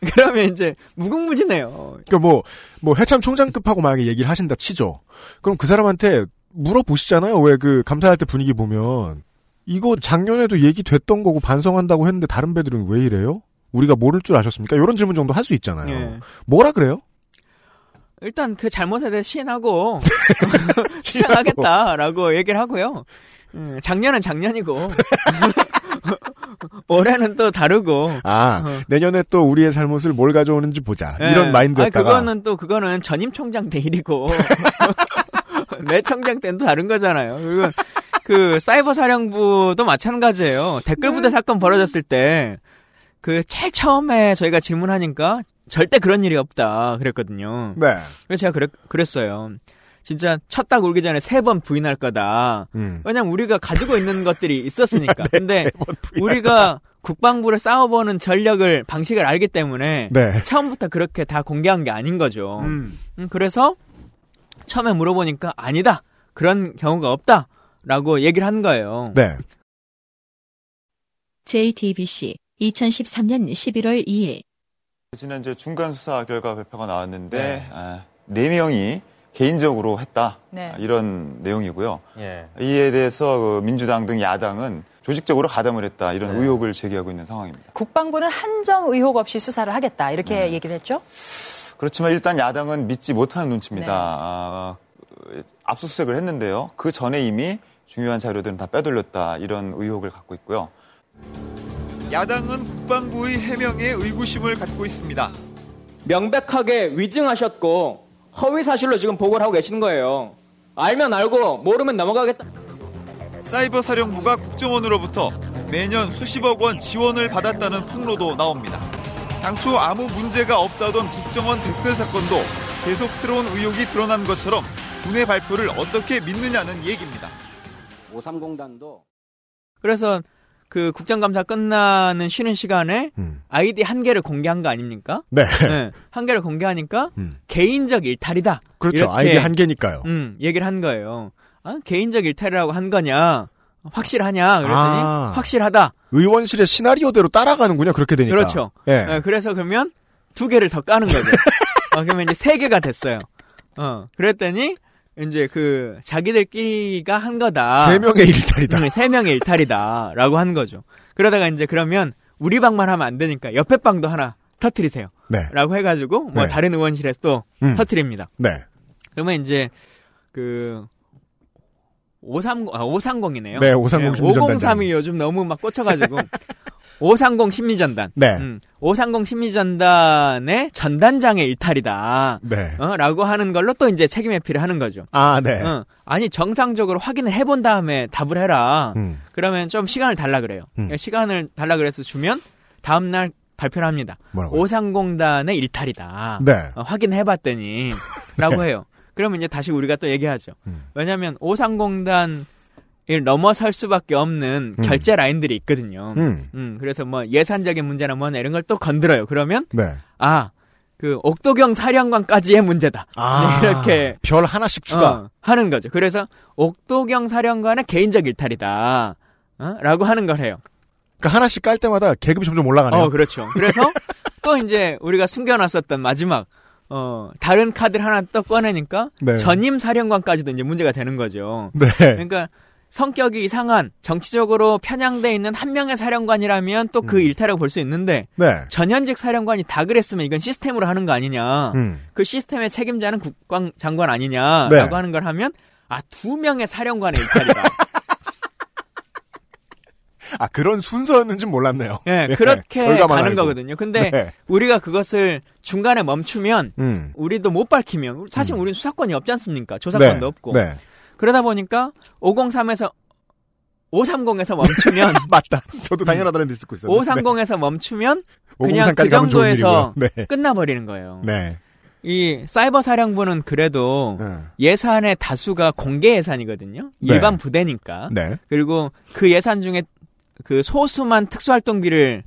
음. 그러면 이제 무궁무진해요. 그러니까 뭐, 뭐 해참 총장급하고 만약에 얘기를 하신다 치죠. 그럼 그 사람한테 물어보시잖아요. 왜 그 감사할 때 분위기 보면 이거 작년에도 얘기됐던 거고 반성한다고 했는데 다른 배들은 왜 이래요? 우리가 모를 줄 아셨습니까? 이런 질문 정도 할 수 있잖아요. 예. 뭐라 그래요? 일단 그 잘못에 대해 시인하고 시행하겠다라고 얘기를 하고요. 음, 작년은 작년이고 올해는 또 다르고 아 어. 내년에 또 우리의 잘못을 뭘 가져오는지 보자 예. 이런 마인드였다가 아니, 그거는 또 그거는 전임 총장 때 일이고 내 총장 때는 또 다른 거잖아요. 그리고 그 사이버 사령부도 마찬가지예요. 댓글 네. 부대 사건 벌어졌을 때 그 제일 처음에 저희가 질문하니까 절대 그런 일이 없다 그랬거든요. 네. 그래서 제가 그랬, 그랬어요. 진짜 첫딱 울기 전에 세 번 부인할 거다. 음. 왜냐면 우리가 가지고 있는 것들이 있었으니까. 근데 세번 부인할 우리가 국방부를 싸워보는 전력을 방식을 알기 때문에 네. 처음부터 그렇게 다 공개한 게 아닌 거죠. 음. 음, 그래서 처음에 물어보니까 아니다. 그런 경우가 없다. 라고 얘기를 한 거예요. 네. JTBC 2013년 11월 2일 지난주에 중간 수사 결과 발표가 나왔는데 아, 네 명이 개인적으로 했다 네. 아, 이런 내용이고요. 예. 이에 대해서 그 민주당 등 야당은 조직적으로 가담을 했다 이런 네. 의혹을 제기하고 있는 상황입니다. 국방부는 한 점 의혹 없이 수사를 하겠다 이렇게 얘기를 했죠. 그렇지만 일단 야당은 믿지 못하는 눈치입니다. 네. 아, 어, 압수수색을 했는데요. 그 전에 이미 중요한 자료들은 다 빼돌렸다 이런 의혹을 갖고 있고요. 야당은 국방부의 해명에 의구심을 갖고 있습니다. 명백하게 위증하셨고 허위 사실로 지금 보고를 하고 계시는 거예요. 알면 알고 모르면 넘어가겠다. 사이버 사령부가 국정원으로부터 매년 수십억 원 지원을 받았다는 폭로도 나옵니다. 당초 아무 문제가 없다던 국정원 댓글 사건도 계속 새로운 의혹이 드러난 것처럼 군의 발표를 어떻게 믿느냐는 얘기입니다. 530단도 그래서 그 국정감사 끝나는 쉬는 시간에 음. 아이디 한 개를 공개한 거 아닙니까? 네. 네, 한 개를 공개하니까 음. 개인적 일탈이다. 그렇죠. 아이디 한 개니까요. 음, 얘기를 한 거예요. 아, 개인적 일탈이라고 한 거냐? 확실하냐? 그랬더니 아. 확실하다. 의원실의 시나리오대로 따라가는군요. 그렇게 되니까. 그렇죠. 예. 네, 그래서 그러면 두 개를 더 까는 거죠. 어, 그러면 이제 세 개가 됐어요. 어, 그랬더니 이제 그 자기들끼리가 한 거다. 세 명의 일탈이다. 음, 세 명의 일탈이다라고 한 거죠. 그러다가 이제 그러면 우리 방만 하면 안 되니까 옆에 방도 하나 터트리세요. 네. 라고 해가지고 뭐 네. 다른 의원실에서 또 음. 터트립니다. 네. 그러면 이제 그 530, 아, 530이네요. 네, 530 심리전단장. 503이 요즘 너무 막 꽂혀가지고. 530 심리전단. 네. 음, 530 심리전단의 전단장의 일탈이다. 네. 어, 라고 하는 걸로 또 이제 책임 회피를 하는 거죠. 아, 네. 어, 아니, 정상적으로 확인을 해본 다음에 답을 해라. 음. 그러면 좀 시간을 달라 그래요. 음. 시간을 달라 그래서 주면 다음날 발표를 합니다. 뭐라고요? 530단의 일탈이다. 네. 어, 확인해봤더니 라고 해요. 그러면 이제 다시 우리가 또 얘기하죠. 음. 왜냐하면 530단을 넘어설 수밖에 없는 음. 결제 라인들이 있거든요. 음. 음, 그래서 뭐 예산적인 문제나 뭐나 이런 걸 또 건드려요. 그러면 네. 아, 그 옥도경 사령관까지의 문제다. 아. 네, 이렇게 별 하나씩 추가. 어, 하는 거죠. 그래서 옥도경 사령관의 개인적 일탈이다. 어? 라고 하는 걸 해요. 그러니까 하나씩 깔 때마다 계급이 점점 올라가네요. 어, 그렇죠. 그래서 또 이제 우리가 숨겨놨었던 마지막 어 다른 카드를 하나 또 꺼내니까 네. 전임 사령관까지도 이제 문제가 되는 거죠. 네. 그러니까 성격이 이상한 정치적으로 편향돼 있는 한 명의 사령관이라면 또 음. 그 일탈이라고 볼 수 있는데 네. 전현직 사령관이 다 그랬으면 이건 시스템으로 하는 거 아니냐. 음. 그 시스템의 책임자는 국방 장관 아니냐라고 네. 하는 걸 하면 아 두 명의 사령관의 일탈이다. 아, 그런 순서였는지 몰랐네요. 예, 예, 그렇게 결과만 가는 알고. 거거든요. 근데 네. 우리가 그것을 중간에 멈추면 음. 우리도 못 밝히면 사실 음. 우리는 수사권이 없지 않습니까? 조사권도 네. 없고 네. 그러다 보니까 503에서 530에서 멈추면 맞다. 저도 당연하다는 데 듣고 있어요. 530에서 멈추면 그냥 503까지 그 정도에서. 네. 끝나버리는 거예요. 네. 이 사이버 사령부는 그래도 네. 예산의 다수가 공개 예산이거든요. 네. 일반 부대니까. 네. 그리고 그 예산 중에 그 소수만 특수활동비를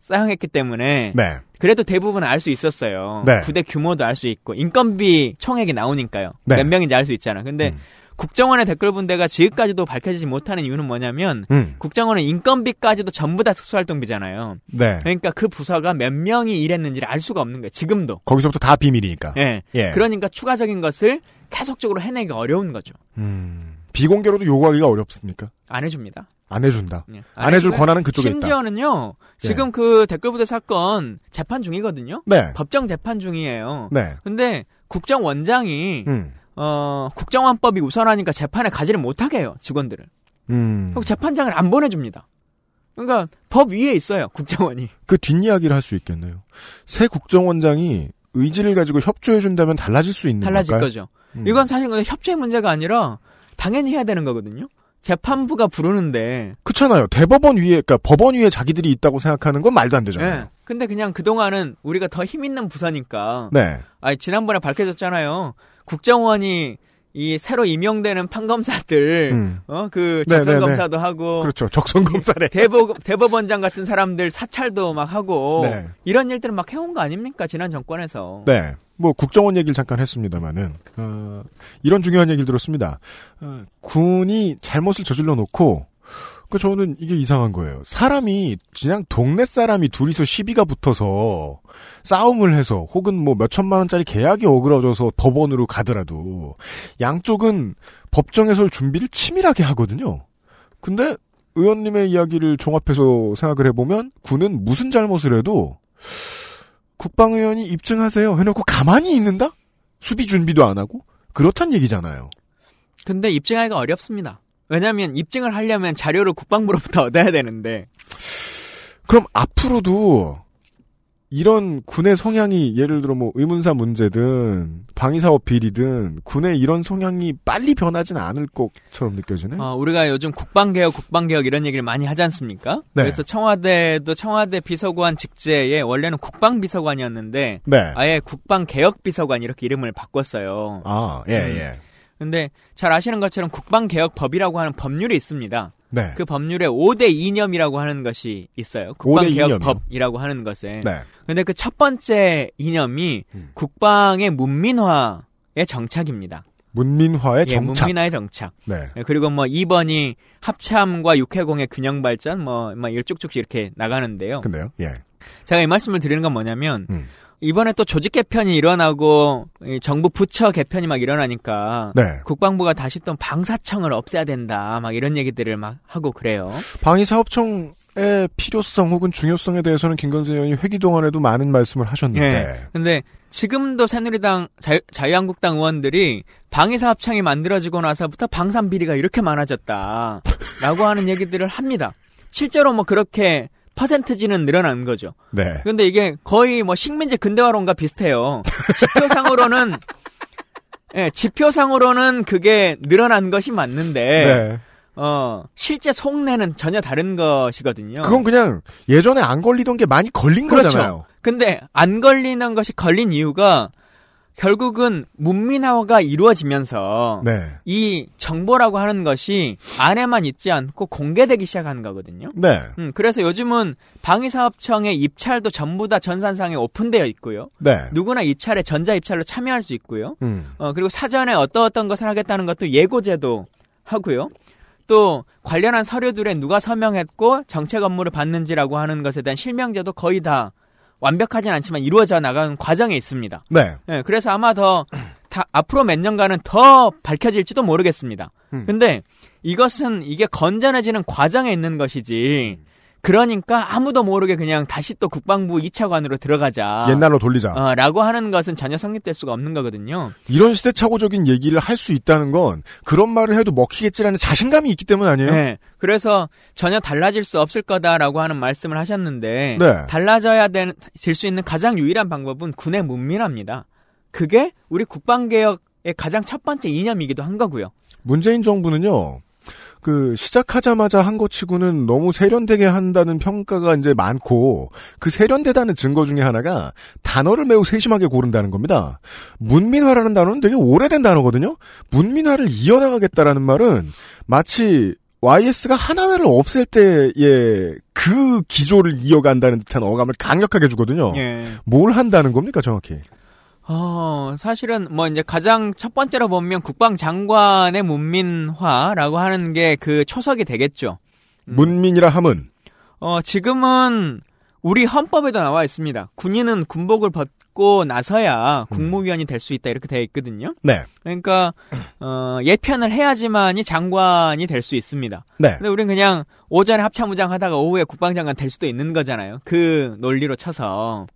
사용했기 때문에 네. 그래도 대부분 알 수 있었어요. 네. 부대 규모도 알 수 있고 인건비 총액이 나오니까요. 네. 몇 명인지 알 수 있잖아. 근데 음. 국정원의 댓글 분대가 지금까지도 밝혀지지 못하는 이유는 뭐냐면 음. 국정원은 인건비까지도 전부 다 특수활동비잖아요. 네. 그러니까 그 부서가 몇 명이 일했는지를 알 수가 없는 거예요. 지금도. 거기서부터 다 비밀이니까. 예. 예. 그러니까 추가적인 것을 계속적으로 해내기가 어려운 거죠. 음. 비공개로도 요구하기가 어렵습니까? 안 해줍니다. 안 해준다. 예. 안 해줄 해주고요. 권한은 그쪽에 있다. 심지어는요. 지금 그 댓글부대 사건 재판 중이거든요. 네. 법정 재판 중이에요. 네. 근데 국정원장이 음. 어 국정원법이 우선하니까 재판에 가지를 못하게 해요 직원들을. 음. 그리고 재판장을 안 보내줍니다. 그러니까 법 위에 있어요 국정원이. 그 뒷이야기를 할 수 있겠네요. 새 국정원장이 의지를 가지고 협조해준다면 달라질 수 있는 달라질 걸까요? 거죠. 음. 이건 사실 협조의 문제가 아니라 당연히 해야 되는 거거든요. 재판부가 부르는데. 그렇잖아요. 대법원 위에, 그러니까 법원 위에 자기들이 있다고 생각하는 건 말도 안 되잖아요. 예. 근데 그냥 그동안은 우리가 더 힘 있는 부서니까. 네. 아니, 지난번에 밝혀졌잖아요. 국정원이 이 새로 임명되는 판검사들, 음. 어, 그 네, 네, 적성검사도 하고. 그렇죠. 적성검사래. 대법, 대법원장 같은 사람들 사찰도 막 하고. 네. 이런 일들을 막 해온 거 아닙니까? 지난 정권에서. 네. 뭐 국정원 얘기를 잠깐 했습니다마는 어, 이런 중요한 얘기를 들었습니다. 어, 군이 잘못을 저질러 놓고 그 저는 이게 이상한 거예요. 사람이 그냥 동네 사람이 둘이서 시비가 붙어서 싸움을 해서 혹은 뭐 몇천만 원짜리 계약이 어그러져서 법원으로 가더라도 양쪽은 법정 해설 준비를 치밀하게 하거든요. 근데 의원님의 이야기를 종합해서 생각을 해보면 군은 무슨 잘못을 해도 국방의원이 입증하세요 해놓고 가만히 있는다? 수비 준비도 안 하고? 그렇단 얘기잖아요. 근데 입증하기가 어렵습니다. 왜냐하면 입증을 하려면 자료를 국방부로부터 얻어야 되는데 그럼 앞으로도 이런 군의 성향이 예를 들어 뭐 의문사 문제든 방위사업 비리든 군의 이런 성향이 빨리 변하지는 않을 것처럼 느껴지네. 어, 우리가 요즘 국방개혁, 국방개혁 이런 얘기를 많이 하지 않습니까? 네. 그래서 청와대도 청와대 비서관 직제에 원래는 국방비서관이었는데 네. 아예 국방개혁비서관 이렇게 이름을 바꿨어요. 아, 예, 음. 예. 근데 잘 아시는 것처럼 국방개혁법이라고 하는 법률이 있습니다. 네. 그 법률에 5대 이념이라고 하는 것이 있어요. 국방개혁법이라고 하는 것에. 네. 근데 그 첫 번째 이념이 음. 국방의 문민화의 정착입니다. 문민화의 예, 정착. 문민화의 정착. 네. 예, 그리고 뭐 2번이 합참과 육해공의 균형 발전 뭐, 뭐 쭉쭉 이렇게 나가는데요. 근데요, 예. 제가 이 말씀을 드리는 건 뭐냐면 음. 이번에 또 조직 개편이 일어나고 이 정부 부처 개편이 막 일어나니까 네. 국방부가 다시 또 방사청을 없애야 된다 막 이런 얘기들을 막 하고 그래요. 방위사업청 의 필요성 혹은 중요성에 대해서는 김건세 의원이 회기 동안에도 많은 말씀을 하셨는데. 예. 근데 지금도 새누리당 자유, 자유한국당 의원들이 방위사업청이 만들어지고 나서부터 방산 비리가 이렇게 많아졌다라고 하는 얘기들을 합니다. 실제로 뭐 그렇게 퍼센트지는 늘어난 거죠. 네. 근데 이게 거의 뭐 식민지 근대화론과 비슷해요. 지표상으로는 예, 지표상으로는 그게 늘어난 것이 맞는데 네. 어, 실제 속내는 전혀 다른 것이거든요. 그건 그냥 예전에 안 걸리던 게 많이 걸린 그렇죠. 거잖아요. 근데 안 걸리는 것이 걸린 이유가 결국은 문민화가 이루어지면서 네. 이 정보라고 하는 것이 안에만 있지 않고 공개되기 시작하는 거거든요. 네. 음, 그래서 요즘은 방위사업청의 입찰도 전부 다 전산상에 오픈되어 있고요. 네. 누구나 입찰에 전자 입찰로 참여할 수 있고요. 음. 어, 그리고 사전에 어떤 어떤 것을 하겠다는 것도 예고제도 하고요. 또 관련한 서류들에 누가 서명했고 정책 업무를 받는지라고 하는 것에 대한 실명제도 거의 다 완벽하진 않지만 이루어져 나가는 과정에 있습니다. 네. 예, 그래서 아마 더 다, 앞으로 몇 년간은 더 밝혀질지도 모르겠습니다. 음. 근데 이것은 이게 건전해지는 과정에 있는 것이지. 그러니까 아무도 모르게 그냥 다시 또 국방부 2차관으로 들어가자. 옛날로 돌리자. 어, 라고 하는 것은 전혀 성립될 수가 없는 거거든요. 이런 시대착오적인 얘기를 할 수 있다는 건 그런 말을 해도 먹히겠지라는 자신감이 있기 때문 아니에요? 네. 그래서 전혀 달라질 수 없을 거다라고 하는 말씀을 하셨는데 네. 달라져야 될 수 있는 가장 유일한 방법은 군의 문민화입니다. 그게 우리 국방개혁의 가장 첫 번째 이념이기도 한 거고요. 문재인 정부는요. 그 시작하자마자 한 것 치고는 너무 세련되게 한다는 평가가 이제 많고 그 세련되다는 증거 중에 하나가 단어를 매우 세심하게 고른다는 겁니다. 문민화라는 단어는 되게 오래된 단어거든요. 문민화를 이어나가겠다라는 말은 마치 YS가 하나회를 없앨 때의 그 기조를 이어간다는 듯한 어감을 강력하게 주거든요. 예. 뭘 한다는 겁니까, 정확히? 어, 사실은 뭐 이제 가장 첫 번째로 보면 국방장관의 문민화라고 하는 게 그 초석이 되겠죠. 문민이라 함은 어, 지금은 우리 헌법에도 나와 있습니다. 군인은 군복을 벗고 나서야 국무위원이 될 수 있다 이렇게 되어 있거든요. 네. 그러니까 어, 예편을 해야지만이 장관이 될 수 있습니다. 네. 근데 우리는 그냥 오전에 합참의장 하다가 오후에 국방장관 될 수도 있는 거잖아요. 그 논리로 쳐서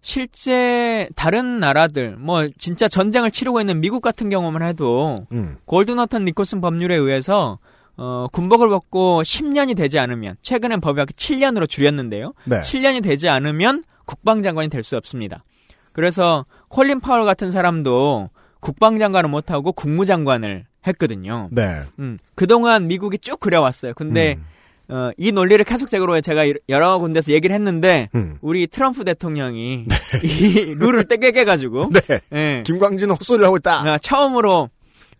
실제 다른 나라들 뭐 진짜 전쟁을 치르고 있는 미국 같은 경우만 해도 음. 골드너턴 니콜슨 법률에 의해서 어, 군복을 벗고 10년이 되지 않으면 최근엔 법이 7년으로 줄였는데요. 네. 7년이 되지 않으면 국방장관이 될 수 없습니다. 그래서 콜린 파월 같은 사람도 국방장관을 못하고 국무장관을 했거든요. 네. 음, 그동안 미국이 쭉 그래왔어요. 근데 음. 어, 이 논리를 계속적으로 제가 여러 군데서 얘기를 했는데 음. 우리 트럼프 대통령이 이 룰을 떼게 깨가지고 네. 예. 김광진은 헛소리를 하고 있다. 아, 처음으로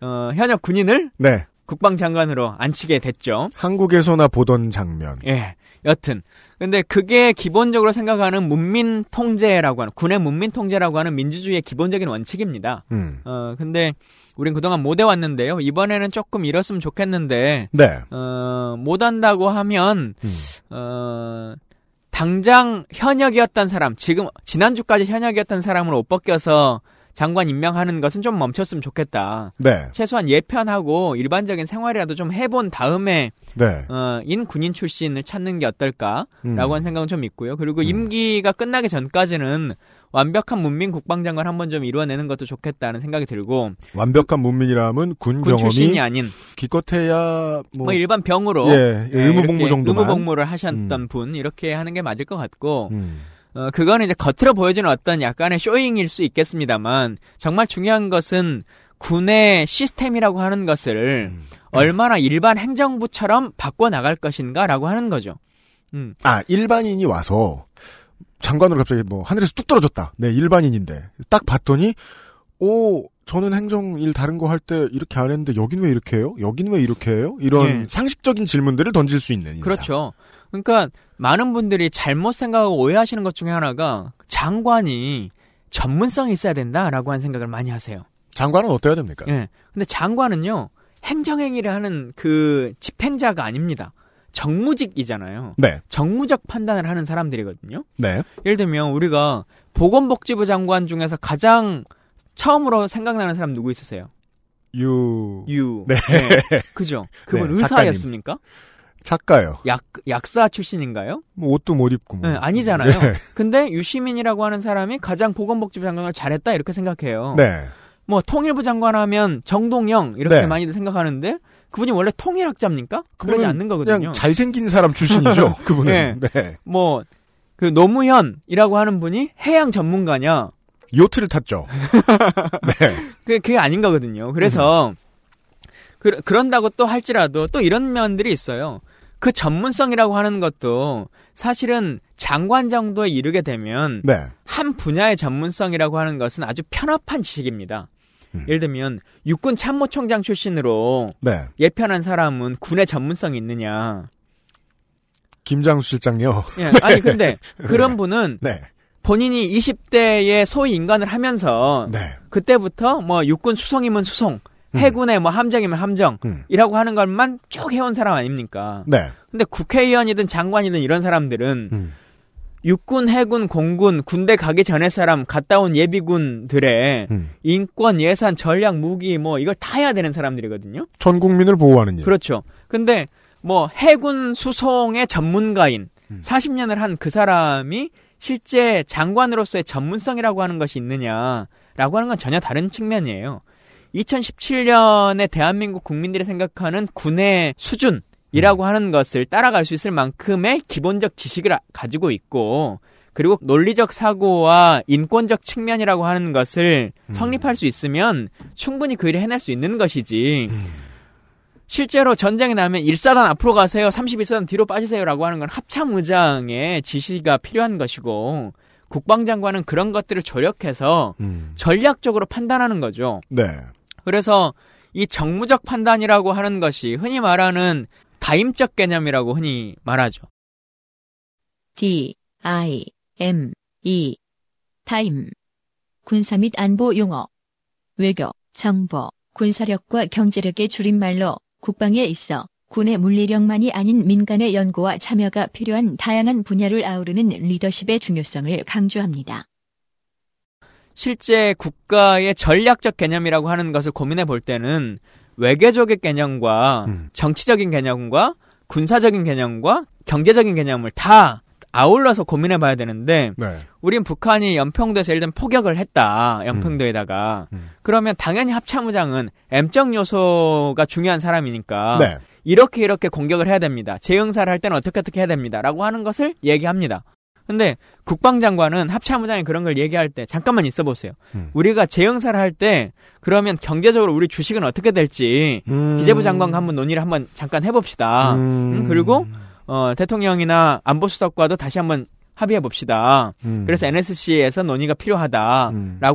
어, 현역 군인을 네. 국방장관으로 앉히게 됐죠. 한국에서나 보던 장면. 예. 여튼 근데 그게 기본적으로 생각하는 문민 통제라고 하는 군의 문민 통제라고 하는 민주주의의 기본적인 원칙입니다. 음. 어 근데 우린 그동안 못 해왔는데요. 이번에는 조금 이뤘으면 좋겠는데 네. 어 못 한다고 하면 음. 어 당장 현역이었던 사람 지금 지난주까지 현역이었던 사람을 옷 벗겨서 장관 임명하는 것은 좀 멈췄으면 좋겠다. 네. 최소한 예편하고 일반적인 생활이라도 좀 해본 다음에 네. 어, 인 군인 출신을 찾는 게 어떨까라고 음. 하는 생각은 좀 있고요. 그리고 임기가 끝나기 전까지는 완벽한 문민 국방장관 한번 좀 이루어내는 것도 좋겠다는 생각이 들고 완벽한 문민이라면 군, 군 출신이 아닌 기껏해야 뭐, 뭐, 일반 병으로 예, 예, 의무 복무 이렇게 정도만. 의무 복무를 하셨던 분 이렇게 하는 게 맞을 것 같고 음. 어, 그거는 이제 겉으로 보여주는 어떤 약간의 쇼잉일 수 있겠습니다만 정말 중요한 것은 군의 시스템이라고 하는 것을 음. 얼마나 일반 행정부처럼 바꿔 나갈 것인가라고 하는 거죠. 음. 아, 일반인이 와서 장관으로 갑자기 뭐 하늘에서 뚝 떨어졌다. 네, 일반인인데. 딱 봤더니 오, 저는 행정 일 다른 거 할 때 이렇게 안 했는데 여긴 왜 이렇게 해요? 여긴 왜 이렇게 해요? 이런 예. 상식적인 질문들을 던질 수 있는 인사. 그렇죠. 그러니까 많은 분들이 잘못 생각하고 오해하시는 것 중에 하나가 장관이 전문성이 있어야 된다라고 하는 생각을 많이 하세요. 장관은 어때야 됩니까? 예. 근데 장관은요, 행정행위를 하는 그 집행자가 아닙니다. 정무직이잖아요. 네. 정무적 판단을 하는 사람들이거든요. 네. 예를 들면 우리가 보건복지부 장관 중에서 가장 처음으로 생각나는 사람 누구 있으세요? 유 유. 네. 그죠? 그분 네, 작가님. 의사였습니까? 작가 요. 약, 약사 출신인가요? 뭐 옷도 못 입고 뭐. 네, 아니잖아요. 네. 근데 유시민이라고 하는 사람이 가장 보건복지부 장관을 잘했다 이렇게 생각해요. 네. 뭐 통일부 장관 하면 정동영 이렇게 네. 많이들 생각하는데 그분이 원래 통일학자입니까? 그러지 않는 거거든요. 그냥 잘생긴 사람 출신이죠. 그분은. 네. 뭐그 노무현이라고 하는 분이 해양 전문가냐? 요트를 탔죠. 네. 그 그게 아닌 거거든요. 그래서 그, 그런다고 또 할지라도 또 이런 면들이 있어요. 그 전문성이라고 하는 것도 사실은 장관 정도에 이르게 되면 네. 한 분야의 전문성이라고 하는 것은 아주 편협한 지식입니다. 음. 예를 들면 육군 참모총장 출신으로 네. 예편한 사람은 군의 전문성이 있느냐? 김장수 실장요. 예, 아니 근데 그런 분은 네. 본인이 20대에 소위 인간을 하면서 네. 그때부터 뭐 육군 수송이면 수송, 해군의 뭐 함정이면 함정이라고 음. 하는 것만 쭉 해온 사람 아닙니까? 네. 근데 국회의원이든 장관이든 이런 사람들은 음. 육군, 해군, 공군, 군대 가기 전에 사람 갔다 온 예비군들의 음. 인권, 예산, 전략, 무기 뭐 이걸 다 해야 되는 사람들이거든요. 전 국민을 보호하는 일. 그렇죠. 근데 뭐 해군 수송의 전문가인 음. 40년을 한 그 사람이 실제 장관으로서의 전문성이라고 하는 것이 있느냐라고 하는 건 전혀 다른 측면이에요. 2017년에 대한민국 국민들이 생각하는 군의 수준 이라고 하는 것을 따라갈 수 있을 만큼의 기본적 지식을 아- 가지고 있고 그리고 논리적 사고와 인권적 측면이라고 하는 것을 성립할 수 있으면 충분히 그 일을 해낼 수 있는 것이지 실제로 전쟁이 나면 1사단 앞으로 가세요. 31사단 뒤로 빠지세요라고 하는 건 합참의장의 지시가 필요한 것이고 국방장관은 그런 것들을 조력해서 음. 전략적으로 판단하는 거죠. 네. 그래서 이 정무적 판단이라고 하는 것이 흔히 말하는 다임적 개념이라고 흔히 말하죠. D, I, M, E. 타임. 군사 및 안보 용어. 외교, 정보, 군사력과 경제력의 줄임말로 국방에 있어 군의 물리력만이 아닌 민간의 연구와 참여가 필요한 다양한 분야를 아우르는 리더십의 중요성을 강조합니다. 실제 국가의 전략적 개념이라고 하는 것을 고민해 볼 때는 외교적인 개념과 음. 정치적인 개념과 군사적인 개념과 경제적인 개념을 다 아울러서 고민해 봐야 되는데 네. 우린 북한이 연평도에서 예를 들면 포격을 했다. 연평도에다가. 음. 그러면 당연히 합참의장은 M적 요소가 중요한 사람이니까 네. 이렇게 이렇게 공격을 해야 됩니다. 재응사를 할 때는 어떻게 어떻게 해야 됩니다. 라고 하는 것을 얘기합니다. 근데 국방장관은 합참의장이 그런 걸 얘기할 때 잠깐만 있어 보세요. 음. 우리가 재응사를 할 때 그러면 경제적으로 우리 주식은 어떻게 될지 음. 기재부 장관과 한번 논의를 한번 잠깐 해봅시다. 음. 음, 그리고 어, 대통령이나 안보수석과도 다시 한번 합의해 봅시다. 음. 그래서 NSC에서 논의가 필요하다라고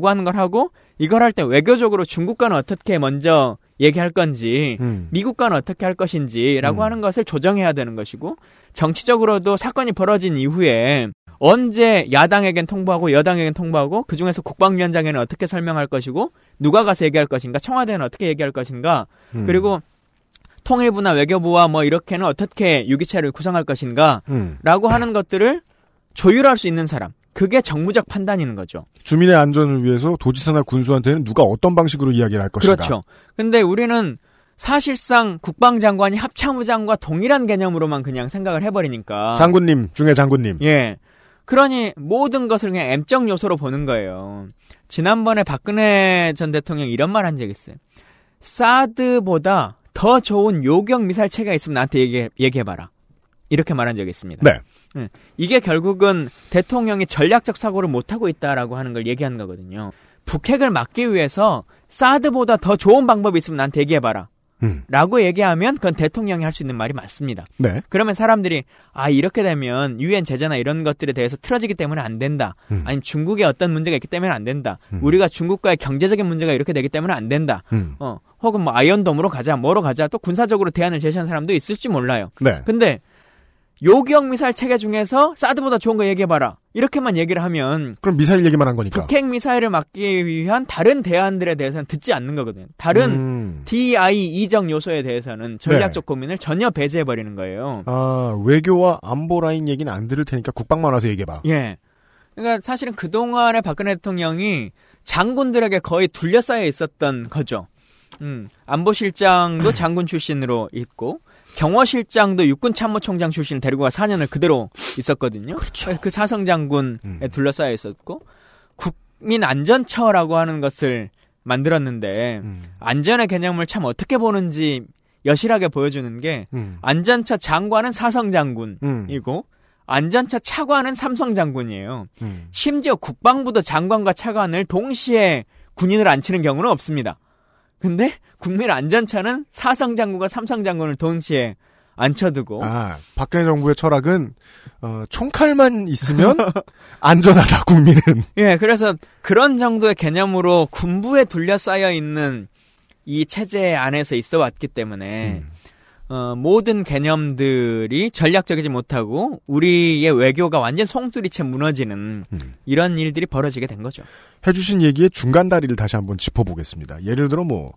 음. 하는 걸 하고 이걸 할 때 외교적으로 중국과는 어떻게 먼저 얘기할 건지 음. 미국과는 어떻게 할 것인지라고 음. 하는 것을 조정해야 되는 것이고 정치적으로도 사건이 벌어진 이후에 언제 야당에겐 통보하고 여당에겐 통보하고 그 중에서 국방위원장에는 어떻게 설명할 것이고 누가 가서 얘기할 것인가 청와대는 어떻게 얘기할 것인가 음. 그리고 통일부나 외교부와 뭐 이렇게는 어떻게 유기체를 구성할 것인가 음. 라고 하는 것들을 조율할 수 있는 사람 그게 정무적 판단이는 거죠. 주민의 안전을 위해서 도지사나 군수한테는 누가 어떤 방식으로 이야기를 할 것인가. 그렇죠. 근데 우리는 사실상 국방장관이 합참의장과 동일한 개념으로만 그냥 생각을 해버리니까. 장군님 중에 장군님. 예. 그러니 모든 것을 그냥 M적 요소로 보는 거예요. 지난번에 박근혜 전 대통령이 이런 말 한 적 있어요. 사드보다 더 좋은 요격 미사일 체계가 있으면 나한테 얘기해, 얘기해봐라. 이렇게 말한 적이 있습니다. 네. 예. 이게 결국은 대통령이 전략적 사고를 못하고 있다라고 하는 걸 얘기하는 거거든요. 북핵을 막기 위해서 사드보다 더 좋은 방법이 있으면 나한테 얘기해봐라. 음. 라고 얘기하면 그건 대통령이 할 수 있는 말이 맞습니다. 네. 그러면 사람들이 아 이렇게 되면 유엔 제재나 이런 것들에 대해서 틀어지기 때문에 안 된다. 음. 아니면 중국에 어떤 문제가 있기 때문에 안 된다. 음. 우리가 중국과의 경제적인 문제가 이렇게 되기 때문에 안 된다. 음. 어 혹은 뭐 아이언돔으로 가자, 뭐로 가자. 또 군사적으로 대안을 제시한 사람도 있을지 몰라요. 네. 근데 요격 미사일 체계 중에서 사드보다 좋은 거 얘기해봐라. 이렇게만 얘기를 하면 그럼 미사일 얘기만 한 거니까. 북핵 미사일을 막기 위한 다른 대안들에 대해서는 듣지 않는 거거든요. 다른 음. DI 이적 요소에 대해서는 전략적 고민을 전혀 배제해 버리는 거예요. 아 외교와 안보 라인 얘기는 안 들을 테니까 국방만 와서 얘기해봐. 예. 그러니까 사실은 그 동안에 박근혜 대통령이 장군들에게 거의 둘러싸여 있었던 거죠. 음, 안보실장도 장군 출신으로 있고, 경호실장도 육군 참모총장 출신을 데리고 가 4년을 그대로 있었거든요. 그렇죠. 그 사성 장군에 음. 둘러싸여 있었고, 국민 안전처라고 하는 것을 만들었는데, 음. 안전의 개념을 참 어떻게 보는지 여실하게 보여주는 게, 음. 안전처 장관은 사성 장군이고, 음. 안전처 차관은 삼성 장군이에요. 음. 심지어 국방부도 장관과 차관을 동시에 군인을 앉히는 경우는 없습니다. 근데 국민 안전처는 사성 장군과 삼성 장군을 동시에 앉혀두고 아 박근혜 정부의 철학은 어, 총칼만 있으면 안전하다 국민은. 예 그래서 그런 정도의 개념으로 군부에 둘러싸여 있는 이 체제 안에서 있어 왔기 때문에 음. 어, 모든 개념들이 전략적이지 못하고 우리의 외교가 완전 송두리째 무너지는 음. 이런 일들이 벌어지게 된 거죠. 해주신 얘기의 중간 다리를 다시 한번 짚어보겠습니다. 예를 들어 뭐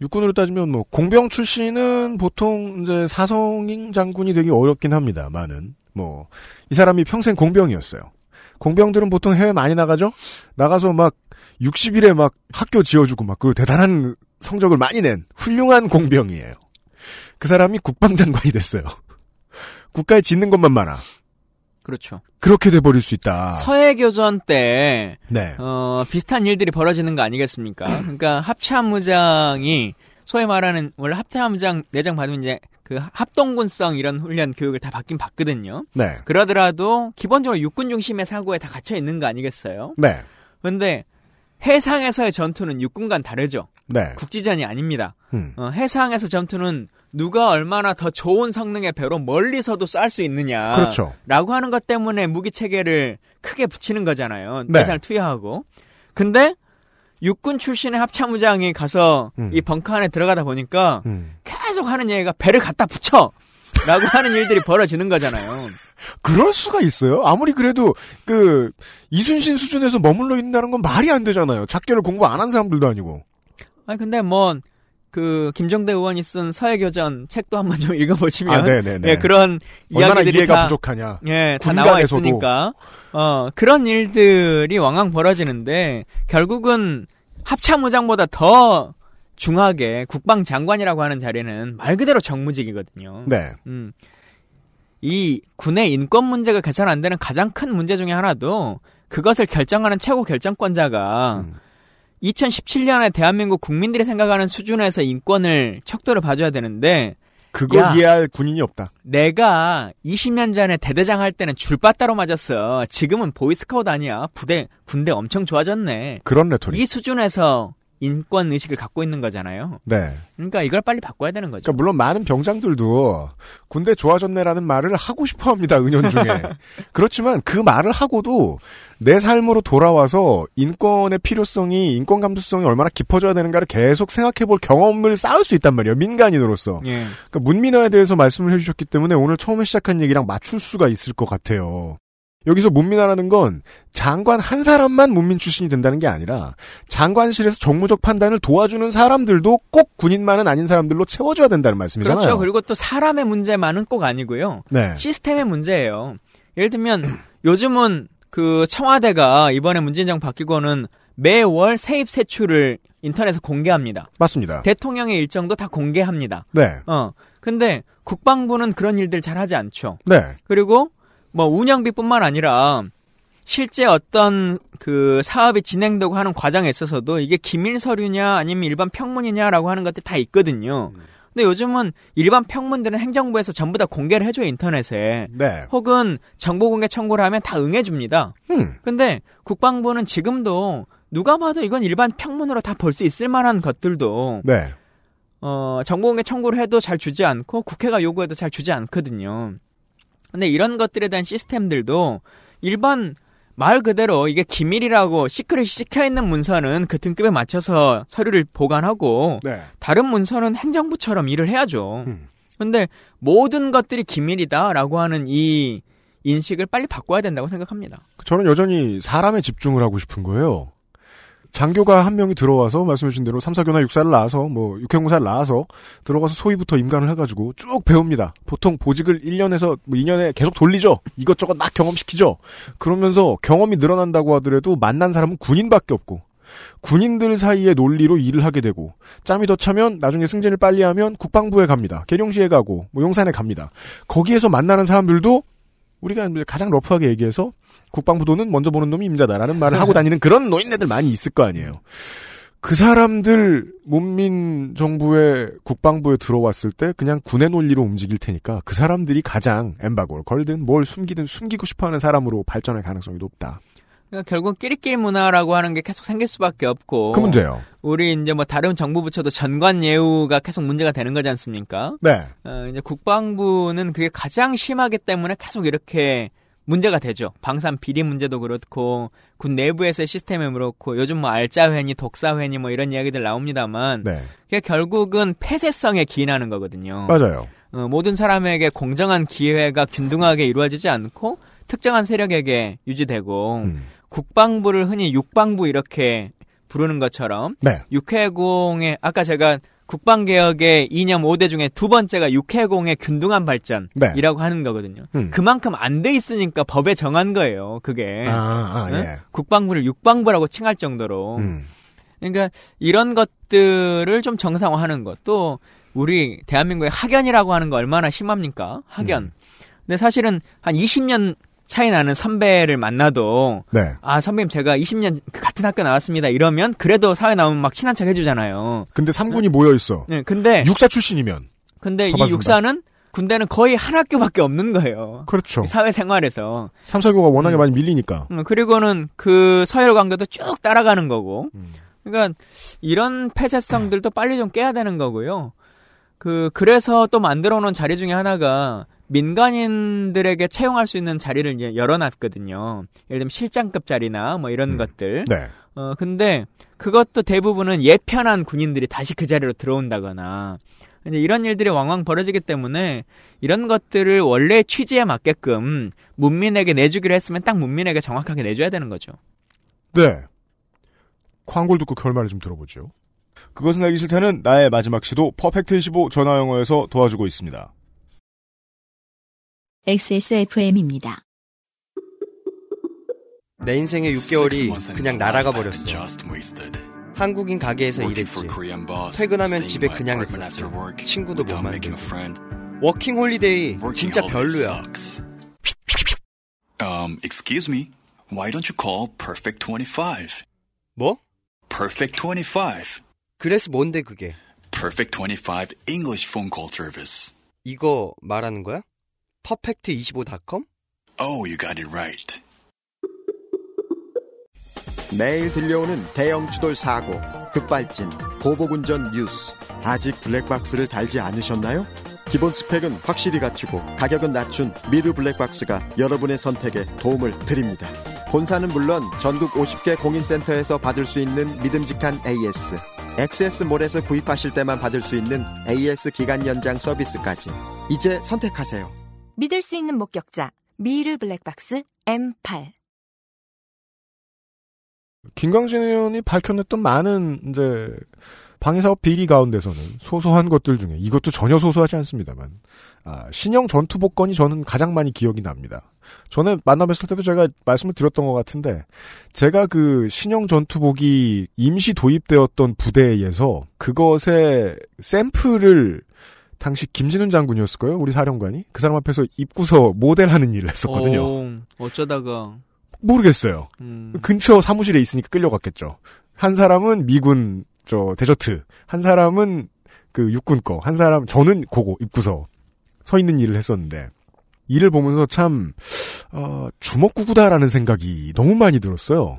육군으로 따지면 뭐 공병 출신은 보통 이제 사성인 장군이 되기 어렵긴 합니다만은 뭐 이 사람이 평생 공병이었어요. 공병들은 보통 해외 많이 나가죠. 나가서 막 60일에 막 학교 지어주고 막 그리고 대단한 성적을 많이 낸 훌륭한 공병이에요. 그 사람이 국방장관이 됐어요. 국가에 짓는 것만 많아. 그렇죠. 그렇게 돼버릴 수 있다. 서해 교전 때 네. 어, 비슷한 일들이 벌어지는 거 아니겠습니까? 그러니까 합참무장이 소위 말하는 원래 합참무장 내장 받으면 이제 그 합동군성 이런 훈련 교육을 다 받긴 받거든요. 네. 그러더라도 기본적으로 육군 중심의 사고에 다 갇혀 있는 거 아니겠어요? 네. 근데 해상에서의 전투는 육군과는 다르죠. 네. 국지전이 아닙니다. 음. 어, 해상에서 전투는 누가 얼마나 더 좋은 성능의 배로 멀리서도 쏠수 있느냐. 그렇죠. 라고 하는 것 때문에 무기 체계를 크게 붙이는 거잖아요. 네. 예산을 투여하고. 근데 육군 출신의 합참무장이 가서 음. 이 벙커 안에 들어가다 보니까 음. 계속 하는 얘기가 배를 갖다 붙여! 라고 하는 일들이 벌어지는 거잖아요. 그럴 수가 있어요? 아무리 그래도 그 이순신 수준에서 머물러 있다는 건 말이 안 되잖아요. 작계를 공부 안 한 사람들도 아니고. 아니 근데 뭐 그 김정대 의원이 쓴 서해교전 책도 한번 좀 읽어보시면 아, 네네네. 예, 그런 이야기들이 이해가 다 부족하냐. 예, 다. 나와 있으니까 어 그런 일들이 왕왕 벌어지는데 결국은 합참의장보다 더 중하게 국방장관이라고 하는 자리는 말 그대로 정무직이거든요. 네. 음. 이 군의 인권 문제가 개선 안 되는 가장 큰 문제 중에 하나도 그것을 결정하는 최고 결정권자가 음. 2017년에 대한민국 국민들이 생각하는 수준에서 인권을 척도를 봐줘야 되는데 그걸 야. 이해할 군인이 없다. 내가 20년 전에 대대장 할 때는 줄빠따로 맞았어. 지금은 보이스카우트 아니야. 부대 군대 엄청 좋아졌네. 그런 레토릭. 이 수준에서 인권 의식을 갖고 있는 거잖아요. 네. 그러니까 이걸 빨리 바꿔야 되는 거죠. 그러니까 물론 많은 병장들도 군대 좋아졌네라는 말을 하고 싶어 합니다. 은연 중에. 그렇지만 그 말을 하고도 내 삶으로 돌아와서 인권의 필요성이 인권 감수성이 얼마나 깊어져야 되는가를 계속 생각해 볼 경험을 쌓을 수 있단 말이에요. 민간인으로서. 예. 그러니까 문민화에 대해서 말씀을 해 주셨기 때문에 오늘 처음에 시작한 얘기랑 맞출 수가 있을 것 같아요. 여기서 문민화라는 건 장관 한 사람만 문민 출신이 된다는 게 아니라 장관실에서 정무적 판단을 도와주는 사람들도 꼭 군인만은 아닌 사람들로 채워줘야 된다는 말씀이잖아요. 그렇죠. 그리고 또 사람의 문제만은 꼭 아니고요. 네. 시스템의 문제예요. 예를 들면 요즘은 그 청와대가 이번에 문재인정 바뀌고는 매월 세입 세출을 인터넷에 공개합니다. 맞습니다. 대통령의 일정도 다 공개합니다. 네. 어. 근데 국방부는 그런 일들 잘 하지 않죠. 네. 그리고 뭐 운영비뿐만 아니라 실제 어떤 그 사업이 진행되고 하는 과정에 있어서도 이게 기밀 서류냐 아니면 일반 평문이냐라고 하는 것들이 다 있거든요. 근데 요즘은 일반 평문들은 행정부에서 전부 다 공개를 해줘요 인터넷에. 네. 혹은 정보 공개 청구를 하면 다 응해줍니다. 음. 근데 국방부는 지금도 누가 봐도 이건 일반 평문으로 다 볼 수 있을 만한 것들도 네. 어, 정보 공개 청구를 해도 잘 주지 않고 국회가 요구해도 잘 주지 않거든요. 근데 이런 것들에 대한 시스템들도 일반 말 그대로 이게 기밀이라고 secret이 찍혀 있는 문서는 그 등급에 맞춰서 서류를 보관하고 네. 다른 문서는 행정부처럼 일을 해야죠. 음. 근데 모든 것들이 기밀이다라고 하는 이 인식을 빨리 바꿔야 된다고 생각합니다. 저는 여전히 사람에 집중을 하고 싶은 거예요. 장교가 한 명이 들어와서 말씀해주신 대로 3, 4교나 6사를 나와서 뭐 6회공사를 나와서 들어가서 소위부터 임관을 해가지고 쭉 배웁니다. 보통 보직을 1년에서 뭐 2년에 계속 돌리죠. 이것저것 막 경험시키죠. 그러면서 경험이 늘어난다고 하더라도 만난 사람은 군인밖에 없고 군인들 사이의 논리로 일을 하게 되고 짬이 더 차면 나중에 승진을 빨리 하면 국방부에 갑니다. 계룡시에 가고 뭐 용산에 갑니다. 거기에서 만나는 사람들도 우리가 가장 러프하게 얘기해서 국방부 돈은 먼저 보는 놈이 임자다라는 말을 하고 다니는 그런 노인네들 많이 있을 거 아니에요. 그 사람들 문민 정부의 국방부에 들어왔을 때 그냥 군의 논리로 움직일 테니까 그 사람들이 가장 엠바고를 걸든 뭘 숨기든 숨기고 싶어하는 사람으로 발전할 가능성이 높다. 그러니까 결국 끼리끼리 문화라고 하는 게 계속 생길 수밖에 없고 그 문제예요. 우리 이제 뭐 다른 정부 부처도 전관 예우가 계속 문제가 되는 거지 않습니까? 네. 어, 이제 국방부는 그게 가장 심하기 때문에 계속 이렇게 문제가 되죠. 방산 비리 문제도 그렇고 군 내부에서의 시스템이 그렇고 요즘 뭐 알짜회니 독사회니 뭐 이런 이야기들 나옵니다만 네. 그게 결국은 폐쇄성에 기인하는 거거든요. 맞아요. 어, 모든 사람에게 공정한 기회가 균등하게 이루어지지 않고 특정한 세력에게 유지되고 음. 국방부를 흔히 육방부 이렇게 부르는 것처럼 네. 육해공의 아까 제가 국방개혁의 이념 5대 중에 두 번째가 육해공의 균등한 발전이라고 하는 거거든요. 네. 음. 그만큼 안 돼 있으니까 법에 정한 거예요. 그게 아, 아, 응? 예. 국방부를 육방부라고 칭할 정도로 음. 그러니까 이런 것들을 좀 정상화하는 것. 또 우리 대한민국의 학연이라고 하는 거 얼마나 심합니까? 학연. 음. 근데 사실은 한 20년 차이 나는 선배를 만나도 네. 아 선배님 제가 20년 같은 학교 나왔습니다 이러면 그래도 사회 나오면 막 친한 척 해주잖아요. 근데 3군이 모여 있어. 네, 근데 육사 출신이면 근데 이 잡아준다. 육사는 군대는 거의 한 학교밖에 없는 거예요. 그렇죠. 사회생활에서. 3, 4교가 워낙에 음. 많이 밀리니까. 음, 그리고는 그 서열 관계도 쭉 따라가는 거고. 음. 그러니까 이런 폐쇄성들도 빨리 좀 깨야 되는 거고요. 그 그래서 또 만들어 놓은 자리 중에 하나가 민간인들에게 채용할 수 있는 자리를 열어놨거든요. 예를 들면 실장급 자리나 뭐 이런 것들. 네. 어 근데 그것도 대부분은 예편한 군인들이 다시 그 자리로 들어온다거나 이제 이런 일들이 왕왕 벌어지기 때문에 이런 것들을 원래 취지에 맞게끔 문민에게 내주기로 했으면 딱 문민에게 정확하게 내줘야 되는 거죠. 네. 광고를 듣고 결말을 좀 들어보죠. 그것은 알기 싫다는 나의 마지막 시도 퍼펙트25 전화영어에서 도와주고 있습니다. XSFM입니다. 내 인생의 6개월이 그냥 날아가 버렸어. 한국인 가게에서 일했지. 퇴근하면 집에 그냥 있었지. 친구도 못 만들고. 워킹 홀리데이 진짜 별로야. Um, excuse me. Why don't you call Perfect 25? 뭐? Perfect 25. 그래서 뭔데 그게? Perfect 25 English phone call service. 이거 말하는 거야? 퍼펙트25.com? Oh, you got it right. 매일 들려오는 대형 추돌 사고, 급발진, 보복운전 뉴스. 아직 블랙박스를 달지 않으셨나요? 기본 스펙은 확실히 갖추고 가격은 낮춘 미르 블랙박스가 여러분의 선택에 도움을 드립니다. 본사는 물론 전국 50개 공인센터에서 받을 수 있는 믿음직한 AS, XS몰에서 구입하실 때만 받을 수 있는 AS 기간 연장 서비스까지. 이제 선택하세요. 믿을 수 있는 목격자 미르 블랙박스 M8 김광진 의원이 밝혀냈던 많은 이제 방위사업 비리 가운데서는 소소한 것들 중에 이것도 전혀 소소하지 않습니다만 아, 신형 전투복권이 저는 가장 많이 기억이 납니다. 전에 만나뵀을 때도 제가 말씀을 드렸던 것 같은데 제가 그 신형 전투복이 임시 도입되었던 부대에서 그것의 샘플을 당시 김진훈 장군이었을 거예요. 우리 사령관이 그 사람 앞에서 입고서 모델하는 일을 했었거든요. 오, 어쩌다가 모르겠어요. 음. 근처 사무실에 있으니까 끌려갔겠죠. 한 사람은 미군 저 데저트, 한 사람은 그 육군 거, 한 사람 저는 고거 입고서 서 있는 일을 했었는데 일을 보면서 참 어, 주먹구구다라는 생각이 너무 많이 들었어요.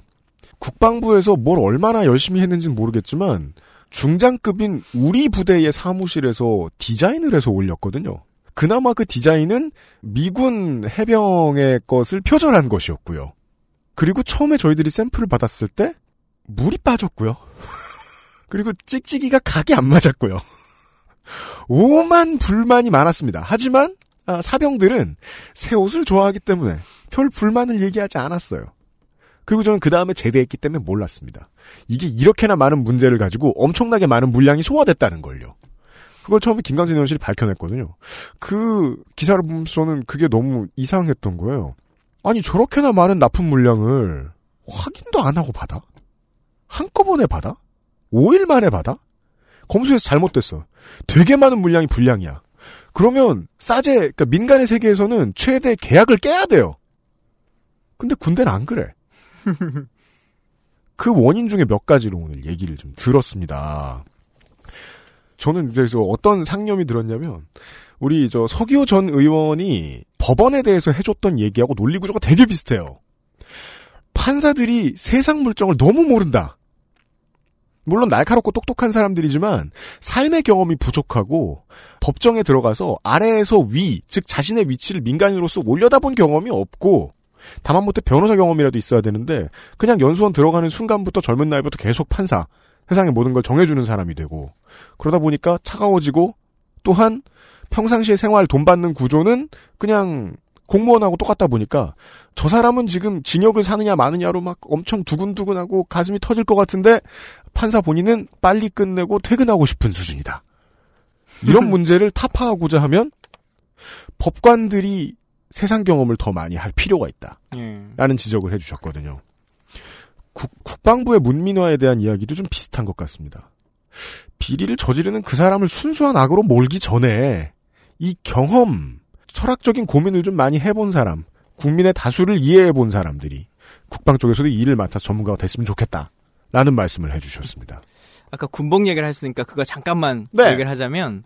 국방부에서 뭘 얼마나 열심히 했는지는 모르겠지만 중장급인 우리 부대의 사무실에서 디자인을 해서 올렸거든요. 그나마 그 디자인은 미군 해병의 것을 표절한 것이었고요. 그리고 처음에 저희들이 샘플을 받았을 때 물이 빠졌고요. 그리고 찍찍이가 각이 안 맞았고요. 오만 불만이 많았습니다. 하지만 아, 사병들은 새 옷을 좋아하기 때문에 별 불만을 얘기하지 않았어요. 그리고 저는 그 다음에 제대했기 때문에 몰랐습니다. 이게 이렇게나 많은 문제를 가지고 엄청나게 많은 물량이 소화됐다는 걸요. 그걸 처음에 김강진 의원실이 밝혀냈거든요. 그 기사를 보면서는 그게 너무 이상했던 거예요. 아니 저렇게나 많은 납품 물량을 확인도 안 하고 받아? 한꺼번에 받아? 5일 만에 받아? 검수해서 잘못됐어. 되게 많은 물량이 불량이야. 그러면 싸제 그러니까 민간의 세계에서는 최대 계약을 깨야 돼요. 근데 군대는 안 그래. 그 원인 중에 몇 가지로 오늘 얘기를 좀 들었습니다. 저는 이제 저 어떤 상념이 들었냐면 우리 저 서기호 전 의원이 법원에 대해서 해줬던 얘기하고 논리 구조가 되게 비슷해요. 판사들이 세상 물정을 너무 모른다. 물론 날카롭고 똑똑한 사람들이지만 삶의 경험이 부족하고 법정에 들어가서 아래에서 위, 즉 자신의 위치를 민간인으로서 올려다본 경험이 없고 다만 못해 변호사 경험이라도 있어야 되는데 그냥 연수원 들어가는 순간부터 젊은 나이부터 계속 판사, 세상의 모든 걸 정해주는 사람이 되고 그러다 보니까 차가워지고 또한 평상시에 생활 돈 받는 구조는 그냥 공무원하고 똑같다 보니까 저 사람은 지금 징역을 사느냐 마느냐로 막 엄청 두근두근하고 가슴이 터질 것 같은데 판사 본인은 빨리 끝내고 퇴근하고 싶은 수준이다. 이런 문제를 타파하고자 하면 법관들이 세상 경험을 더 많이 할 필요가 있다. 예. 라는 지적을 해주셨거든요. 국, 국방부의 문민화에 대한 이야기도 좀 비슷한 것 같습니다. 비리를 저지르는 그 사람을 순수한 악으로 몰기 전에 이 경험, 철학적인 고민을 좀 많이 해본 사람, 국민의 다수를 이해해 본 사람들이 국방 쪽에서도 일을 맡아서 전문가가 됐으면 좋겠다. 라는 말씀을 해주셨습니다. 아까 군복 얘기를 했으니까 그거 잠깐만 네. 얘기를 하자면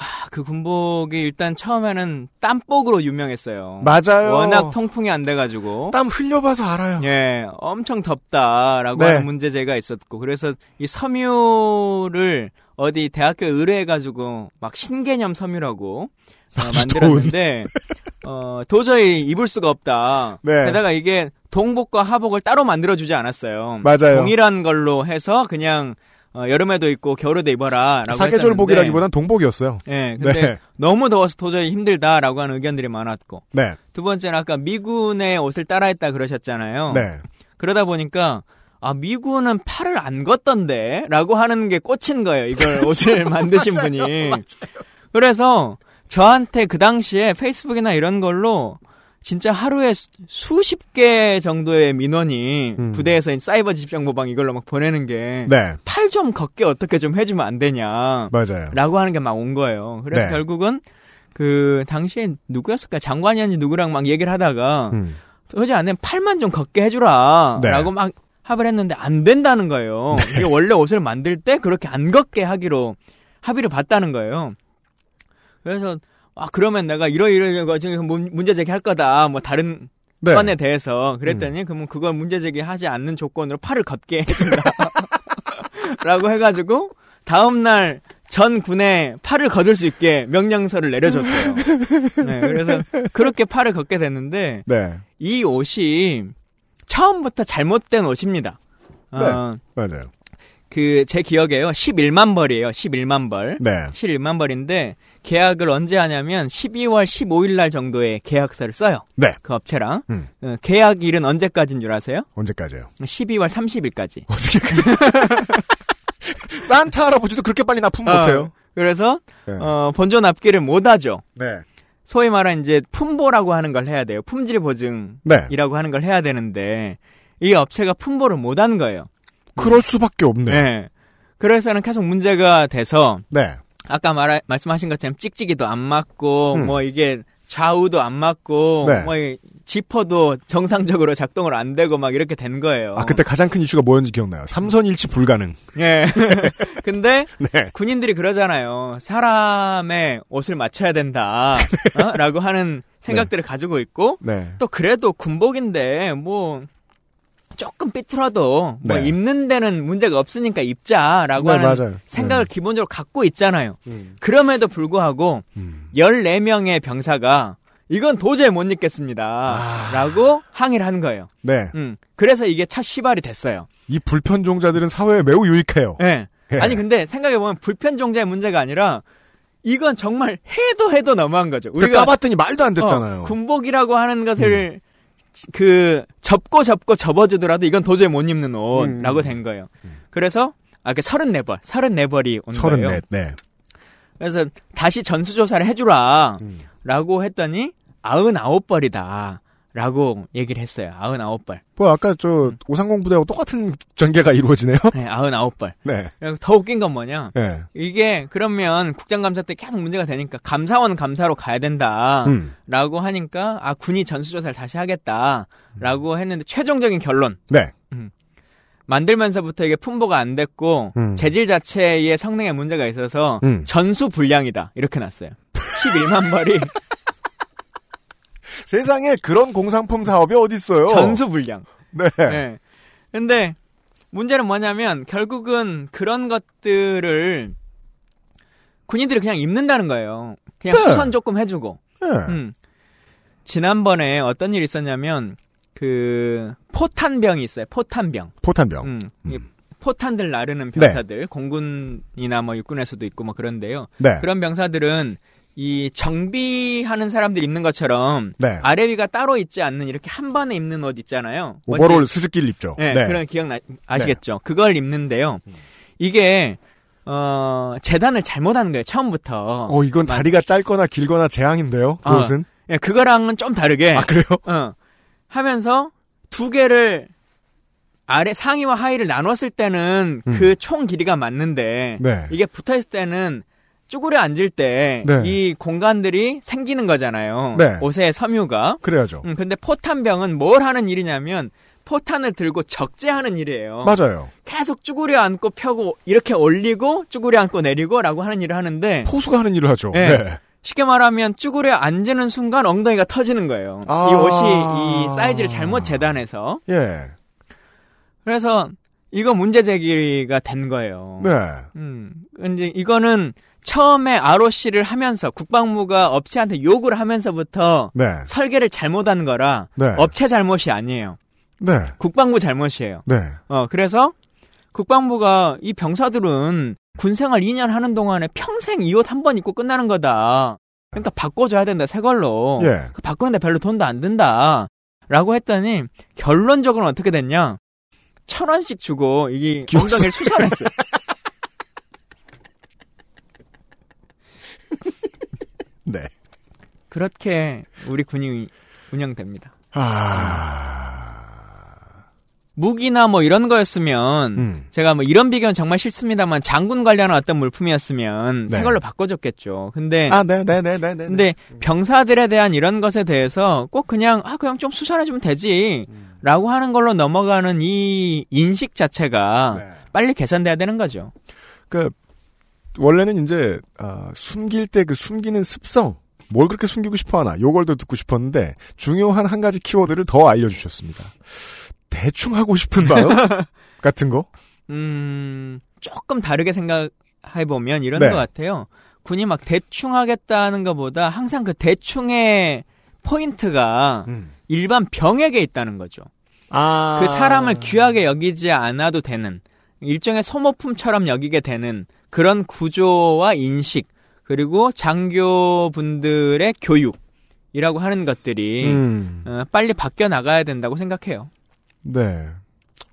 아, 그 군복이 일단 처음에는 땀복으로 유명했어요. 맞아요. 워낙 통풍이 안 돼가지고. 땀 흘려봐서 알아요. 예, 엄청 덥다라고 네. 하는 문제제가 있었고, 그래서 이 섬유를 어디 대학교에 의뢰해가지고 막 신개념 섬유라고 어, 만들었는데, 어, 도저히 입을 수가 없다. 네. 게다가 이게 동복과 하복을 따로 만들어주지 않았어요. 맞아요. 동일한 걸로 해서 그냥 어, 여름에도 입고 겨울에도 입어라라고 사계절복이라기보단 동복이었어요. 네, 근데 네. 너무 더워서 도저히 힘들다라고 하는 의견들이 많았고. 네. 두 번째는 아까 미군의 옷을 따라했다 그러셨잖아요. 네. 그러다 보니까 아 미군은 팔을 안 걷던데라고 하는 게 꽂힌 거예요. 이걸 옷을 만드신 맞아요, 분이. 맞아요. 그래서 저한테 그 당시에 페이스북이나 이런 걸로 진짜 하루에 수- 수십 개 정도의 민원이 음. 부대에서 사이버 집정보방 이걸로 막 보내는 게 네. 팔좀 걷게 어떻게 좀 해주면 안 되냐. 맞아요. 라고 하는 게 막 온 거예요. 그래서 네. 결국은 그 당시에 누구였을까 장관이었는지 누구랑 막 얘기를 하다가 음. 도저히 안 되면 팔만 좀 걷게 해주라. 네. 라고 막 합의를 했는데 안 된다는 거예요. 이게 원래 옷을 만들 때 그렇게 안 걷게 하기로 합의를 봤다는 거예요. 그래서 아 그러면 내가 이러이러 거 지금 문- 문제 제기할 거다. 뭐 다른 네. 건에 대해서 그랬더니 그러면 그걸 문제 제기하지 않는 조건으로 팔을 걷게 해준다. 라고 해가지고 다음 날 전 군에 팔을 걷을 수 있게 명령서를 내려줬어요. 네, 그래서 그렇게 팔을 걷게 됐는데 네. 이 옷이 처음부터 잘못된 옷입니다. 어, 맞아요. 그 제 기억에요. 11만 벌이에요. 11만 벌. 네. 11만 벌인데 계약을 언제 하냐면 12월 15일 날 정도에 계약서를 써요. 네. 그 업체랑. 음. 어, 계약일은 언제까지인 줄 아세요? 언제까지요? 12월 30일까지. 산타 할아버지도 그렇게 빨리 납품 못해요. 그래서 네. 어, 본전 납기를 못 하죠. 네. 소위 말하는 이제 품보라고 하는 걸 해야 돼요. 품질 보증이라고 네. 하는 걸 해야 되는데 이 업체가 품보를 못한 거예요. 그럴 수밖에 없네. 네. 그래서는 계속 문제가 돼서 네. 아까 말 말씀하신 것처럼 찍찍이도 안 맞고 음. 뭐 이게 좌우도 안 맞고 네. 뭐이 지퍼도 정상적으로 작동을 안 되고 막 이렇게 된 거예요. 아, 그때 가장 큰 이슈가 뭐였는지 기억나요. 삼선 일치 불가능. 예. 근데 네. 군인들이 그러잖아요. 사람의 옷을 맞춰야 된다. 어? 라고 하는 생각들을 가지고 있고 네. 또 그래도 군복인데 뭐 조금 삐뚤어도 뭐 네. 입는 데는 문제가 없으니까 입자라고 네, 하는 맞아요. 생각을 네. 기본적으로 갖고 있잖아요. 음. 그럼에도 불구하고 음. 14명의 병사가 이건 도저히 못 입겠습니다. 아. 라고 항의를 한 거예요. 네. 음. 그래서 이게 첫 시발이 됐어요. 이 불편종자들은 사회에 매우 유익해요. 예. 예. 아니 근데 생각해보면 불편종자의 문제가 아니라 이건 정말 해도 해도 너무한 거죠. 그 까봤더니 말도 안 됐잖아요. 음. 어, 군복이라고 하는 것을 그 접고 접고 접어주더라도 이건 도저히 못 입는 옷라고 음. 된 거예요. 그래서 아, 그 34벌, 34벌이 온 거예요. 34, 네. 그래서 다시 전수조사를 해주라. 음. 라고 했더니 99벌이다. 라고 얘기를 했어요. 99벌. 뭐 아까 저 오상공 부대하고 똑같은 전개가 이루어지네요. 네, 99벌. 네. 더 웃긴 건 뭐냐. 네. 이게 그러면 국정감사 때 계속 문제가 되니까 감사원 감사로 가야 된다. 음. 라고 하니까 아 군이 전수조사를 다시 하겠다. 라고 했는데 최종적인 결론. 네. 만들면서부터 이게 품보가 안 됐고 음. 재질 자체의 성능에 문제가 있어서 음. 전수 불량이다. 이렇게 났어요. 11만 벌이 세상에 그런 공산품 사업이 어디 있어요? 전수 불량. 네. 네. 근데 문제는 뭐냐면 결국은 그런 것들을 군인들이 그냥 입는다는 거예요. 그냥 네. 수선 조금 해주고. 네. 음. 지난번에 어떤 일이 있었냐면 그 포탄병이 있어요. 포탄병. 포탄병. 음. 이 포탄들 나르는 네. 병사들 공군이나 뭐 육군에서도 있고 뭐 그런데요. 네. 그런 병사들은 이 정비하는 사람들 입는 것처럼 네. 아래 위가 따로 있지 않는 이렇게 한 번에 입는 옷 있잖아요. 오버롤 뭔지- 수수께끼를 입죠. 네, 네. 그런 기억 나, 아시겠죠? 그걸 입는데요. 이게 어 재단을 잘못하는 거예요. 처음부터. 어, 이건 다리가 짧거나 길거나 재앙인데요. 어, 그것은. 예, 그거랑은 좀 다르게. 아, 그래요? 어. 하면서 두 개를 아래 상의와 하의를 나눴을 때는 음. 그총 길이가 맞는데 네. 이게 붙어 있을 때는 쭈그려 앉을 때이 네. 공간들이 생기는 거잖아요. 네. 옷의 섬유가. 그래야죠. 음, 근데 포탄병은 뭘 하는 일이냐면 포탄을 들고 적재하는 일이에요. 맞아요. 계속 쭈그려 앉고 펴고 이렇게 올리고 쭈그려 앉고 내리고라고 하는 일을 하는데 포수가 하는 일을 하죠. 네. 네. 쉽게 말하면 쭈그려 앉는 순간 엉덩이가 터지는 거예요. 아. 이 옷이 이 사이즈를 잘못 재단해서 예. 그래서 이거 문제 제기가 된 거예요. 네. 음, 이제 이거는 처음에 ROC를 하면서 국방부가 업체한테 욕을 하면서부터 네. 설계를 잘못한 거라 네. 업체 잘못이 아니에요. 네. 국방부 잘못이에요. 네. 어, 그래서 국방부가 이 병사들은 군생활 2년 하는 동안에 평생 이 옷 한 번 입고 끝나는 거다. 그러니까 바꿔줘야 된다, 새 걸로. 예. 바꾸는데 별로 돈도 안 든다. 라고 했더니, 결론적으로는 어떻게 됐냐? 천 원씩 주고, 이게 엉덩이를 수선했어요. 네. 그렇게 우리 군이 운영됩니다. 아. 무기나 뭐 이런 거였으면 음. 제가 뭐 이런 비교는 정말 싫습니다만 장군 관련한 어떤 물품이었으면 네. 새 걸로 바꿔줬겠죠. 근데 아, 네, 네, 네, 네, 네. 근데 병사들에 대한 이런 것에 대해서 꼭 그냥 아 그냥 좀 수선해주면 되지라고 하는 걸로 넘어가는 이 인식 자체가 네. 빨리 개선돼야 되는 거죠. 그 원래는 이제 아, 숨길 때 그 숨기는 습성 뭘 그렇게 숨기고 싶어 하나 요걸 더 듣고 싶었는데 중요한 한 가지 키워드를 더 알려주셨습니다. 대충 하고 싶은 마음 같은 거. 음 조금 다르게 생각해 보면 이런 네. 것 같아요. 군이 막 대충 하겠다는 것보다 항상 그 대충의 포인트가 일반 병에게 있다는 거죠. 아. 그 사람을 귀하게 여기지 않아도 되는 일종의 소모품처럼 여기게 되는 그런 구조와 인식 그리고 장교분들의 교육이라고 하는 것들이 음. 어, 빨리 바뀌어 나가야 된다고 생각해요. 네.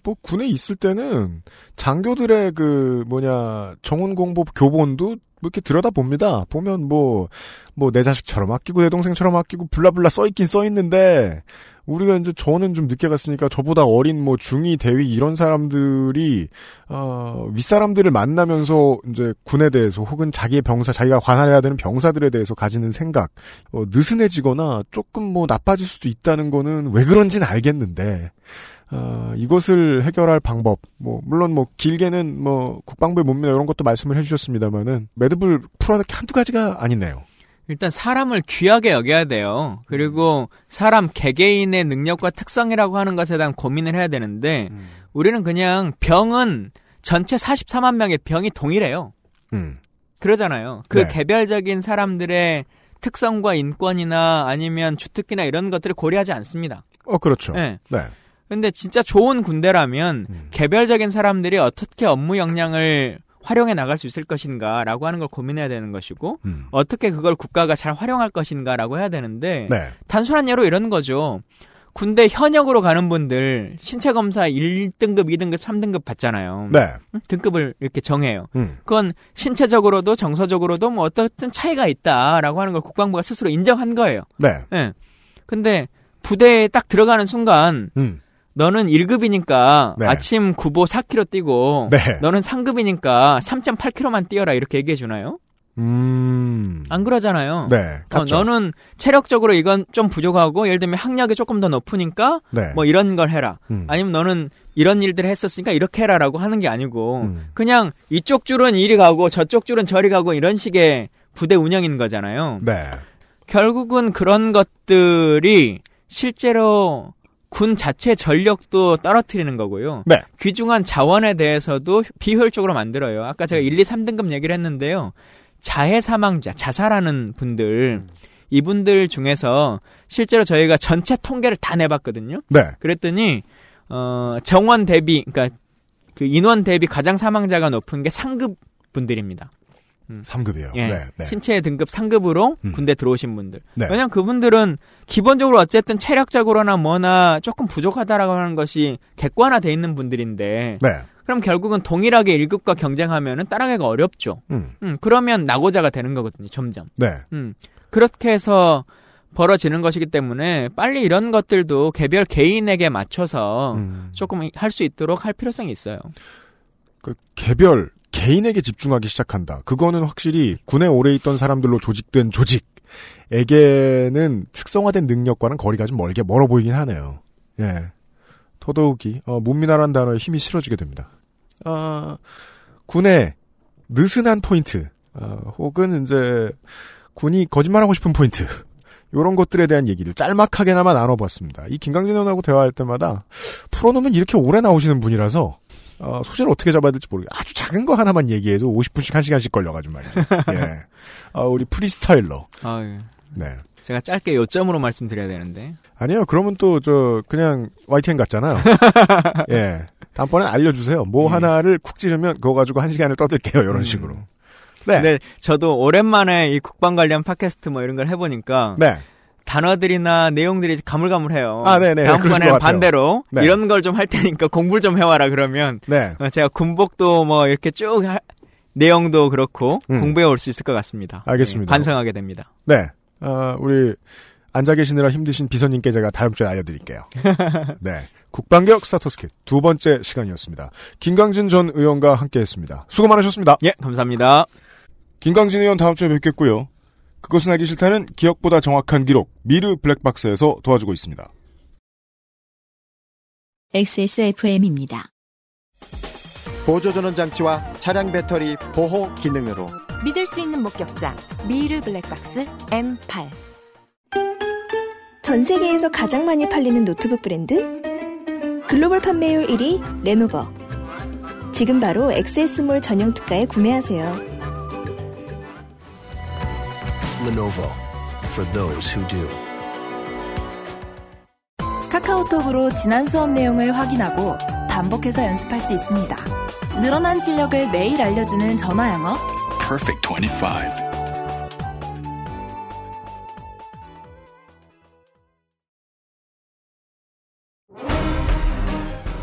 뭐 군에 있을 때는 장교들의 그 뭐냐 정훈 공보 교본도 뭐 이렇게 들여다 봅니다. 보면 뭐 뭐 내 자식처럼 아끼고 내 동생처럼 아끼고 블라블라 써 있긴 써 있는데 우리가 이제 저는 좀 늦게 갔으니까 저보다 어린 뭐 중2 대위 이런 사람들이 어 윗사람들을 만나면서 이제 군에 대해서 혹은 자기의 병사 자기가 관할해야 되는 병사들에 대해서 가지는 생각 어, 느슨해지거나 조금 뭐 나빠질 수도 있다는 거는 왜 그런지는 알겠는데 어, 이것을 해결할 방법, 뭐, 물론 뭐, 길게는 뭐, 국방부의 몸이나 이런 것도 말씀을 해주셨습니다만은, 매듭을 풀어야 될 게 한두 가지가 아니네요. 일단 사람을 귀하게 여겨야 돼요. 그리고 사람 개개인의 능력과 특성이라고 하는 것에 대한 고민을 해야 되는데 우리는 그냥 병은 전체 44만 명의 병이 동일해요. 음. 그러잖아요. 그 네. 개별적인 사람들의 특성과 인권이나 아니면 주특기나 이런 것들을 고려하지 않습니다. 어, 그렇죠. 네. 네. 근데 진짜 좋은 군대라면 개별적인 사람들이 어떻게 업무 역량을 활용해 나갈 수 있을 것인가라고 하는 걸 고민해야 되는 것이고 어떻게 그걸 국가가 잘 활용할 것인가라고 해야 되는데 네. 단순한 예로 이런 거죠. 군대 현역으로 가는 분들 신체 검사 1등급, 2등급, 3등급 받잖아요. 네. 응? 등급을 이렇게 정해요. 음. 그건 신체적으로도 정서적으로도 뭐 어떤 차이가 있다라고 하는 걸 국방부가 스스로 인정한 거예요. 네. 예. 근데 부대에 딱 들어가는 순간 음. 너는 1급이니까 네. 아침 9보 4km 뛰고 네. 너는 3급이니까 3.8km만 뛰어라 이렇게 얘기해 주나요? 음. 안 그러잖아요. 네. 어, 같죠. 너는 체력적으로 이건 좀 부족하고 예를 들면 학력이 조금 더 높으니까 네. 뭐 이런 걸 해라. 음. 아니면 너는 이런 일들을 했었으니까 이렇게 해라라고 하는 게 아니고 음. 그냥 이쪽 줄은 이리 가고 저쪽 줄은 저리 가고 이런 식의 부대 운영인 거잖아요. 네. 결국은 그런 것들이 실제로 군 자체 전력도 떨어뜨리는 거고요. 네. 귀중한 자원에 대해서도 비효율적으로 만들어요. 아까 제가 1, 2, 3등급 얘기를 했는데요. 자해 사망자, 자살하는 분들, 이분들 중에서 실제로 저희가 전체 통계를 다 내봤거든요. 네. 그랬더니, 어, 정원 대비, 그러니까 그 인원 대비 가장 사망자가 높은 게 상급 분들입니다. 3급이에요. 예. 네. 네. 신체 등급 상급으로 군대 들어오신 분들. 네. 왜냐면 그분들은 기본적으로 어쨌든 체력적으로나 뭐나 조금 부족하다라고 하는 것이 객관화돼 있는 분들인데. 네. 그럼 결국은 동일하게 1급과 경쟁하면은 따라가기가 어렵죠. 음. 음, 그러면 낙오자가 되는 거거든요, 점점. 네. 음, 그렇게 해서 벌어지는 것이기 때문에 빨리 이런 것들도 개별 개인에게 맞춰서 음. 조금 할 수 있도록 할 필요성이 있어요. 그 개별 개인에게 집중하기 시작한다. 그거는 확실히 군에 오래 있던 사람들로 조직된 조직에게는 특성화된 능력과는 거리가 좀 멀게 멀어 보이긴 하네요. 예. 더더욱이 어, 문민화란 단어에 힘이 실어지게 됩니다. 아, 군의 느슨한 포인트, 어, 혹은 이제 군이 거짓말하고 싶은 포인트, 이런 것들에 대한 얘기를 짤막하게나마 나눠봤습니다. 이 김강진 의원하고 대화할 때마다 풀어놓으면 이렇게 오래 나오시는 분이라서 어, 소재를 어떻게 잡아야 될지 모르겠 아주 작은 거 하나만 얘기해도 50분씩 1시간씩 걸려가지고 말이죠. 예. 어, 우리 프리스타일러. 아, 예. 네. 제가 짧게 요점으로 말씀드려야 되는데. 아니요, 그러면 또, 저, 그냥, YTN 같잖아요. 예. 다음번엔 알려주세요. 뭐 음. 하나를 쿡 찌르면 그거 가지고 한 시간을 떠들게요. 이런 식으로. 네. 근데 저도 오랜만에 이 국방 관련 팟캐스트 뭐 이런 걸 해보니까 네. 단어들이나 내용들이 가물가물해요. 아, 네네. 것 다음번에는. 반대로 네. 이런 걸 좀 할 테니까 공부를 좀 해와라 그러면 네. 어, 제가 군복도 뭐 이렇게 쭉 하- 내용도 그렇고 음. 공부해 올 수 있을 것 같습니다. 알겠습니다. 네, 반성하게 됩니다. 네. 어, 우리 앉아 계시느라 힘드신 비서님께 제가 다음 주에 알려드릴게요. 네. 국방개혁 스타터스킷 두 번째 시간이었습니다. 김광진 전 의원과 함께했습니다. 수고 많으셨습니다. 예, 감사합니다. 김광진 의원 다음 주에 뵙겠고요. 그것은 알기 싫다는 기억보다 정확한 기록 미르 블랙박스에서 도와주고 있습니다. XSFM입니다. 보조전원 장치와 차량 배터리 보호 기능으로 믿을 수 있는 목격자 미르 블랙박스 M8 전 세계에서 가장 많이 팔리는 노트북 브랜드? 글로벌 판매율 1위 레노버. 지금 바로 XS몰 전용 특가에 구매하세요. Lenovo for those who do. 카카오톡으로 지난 수업 내용을 확인하고 반복해서 연습할 수 있습니다. 늘어난 실력을 매일 알려주는 전화 영어. Perfect 25.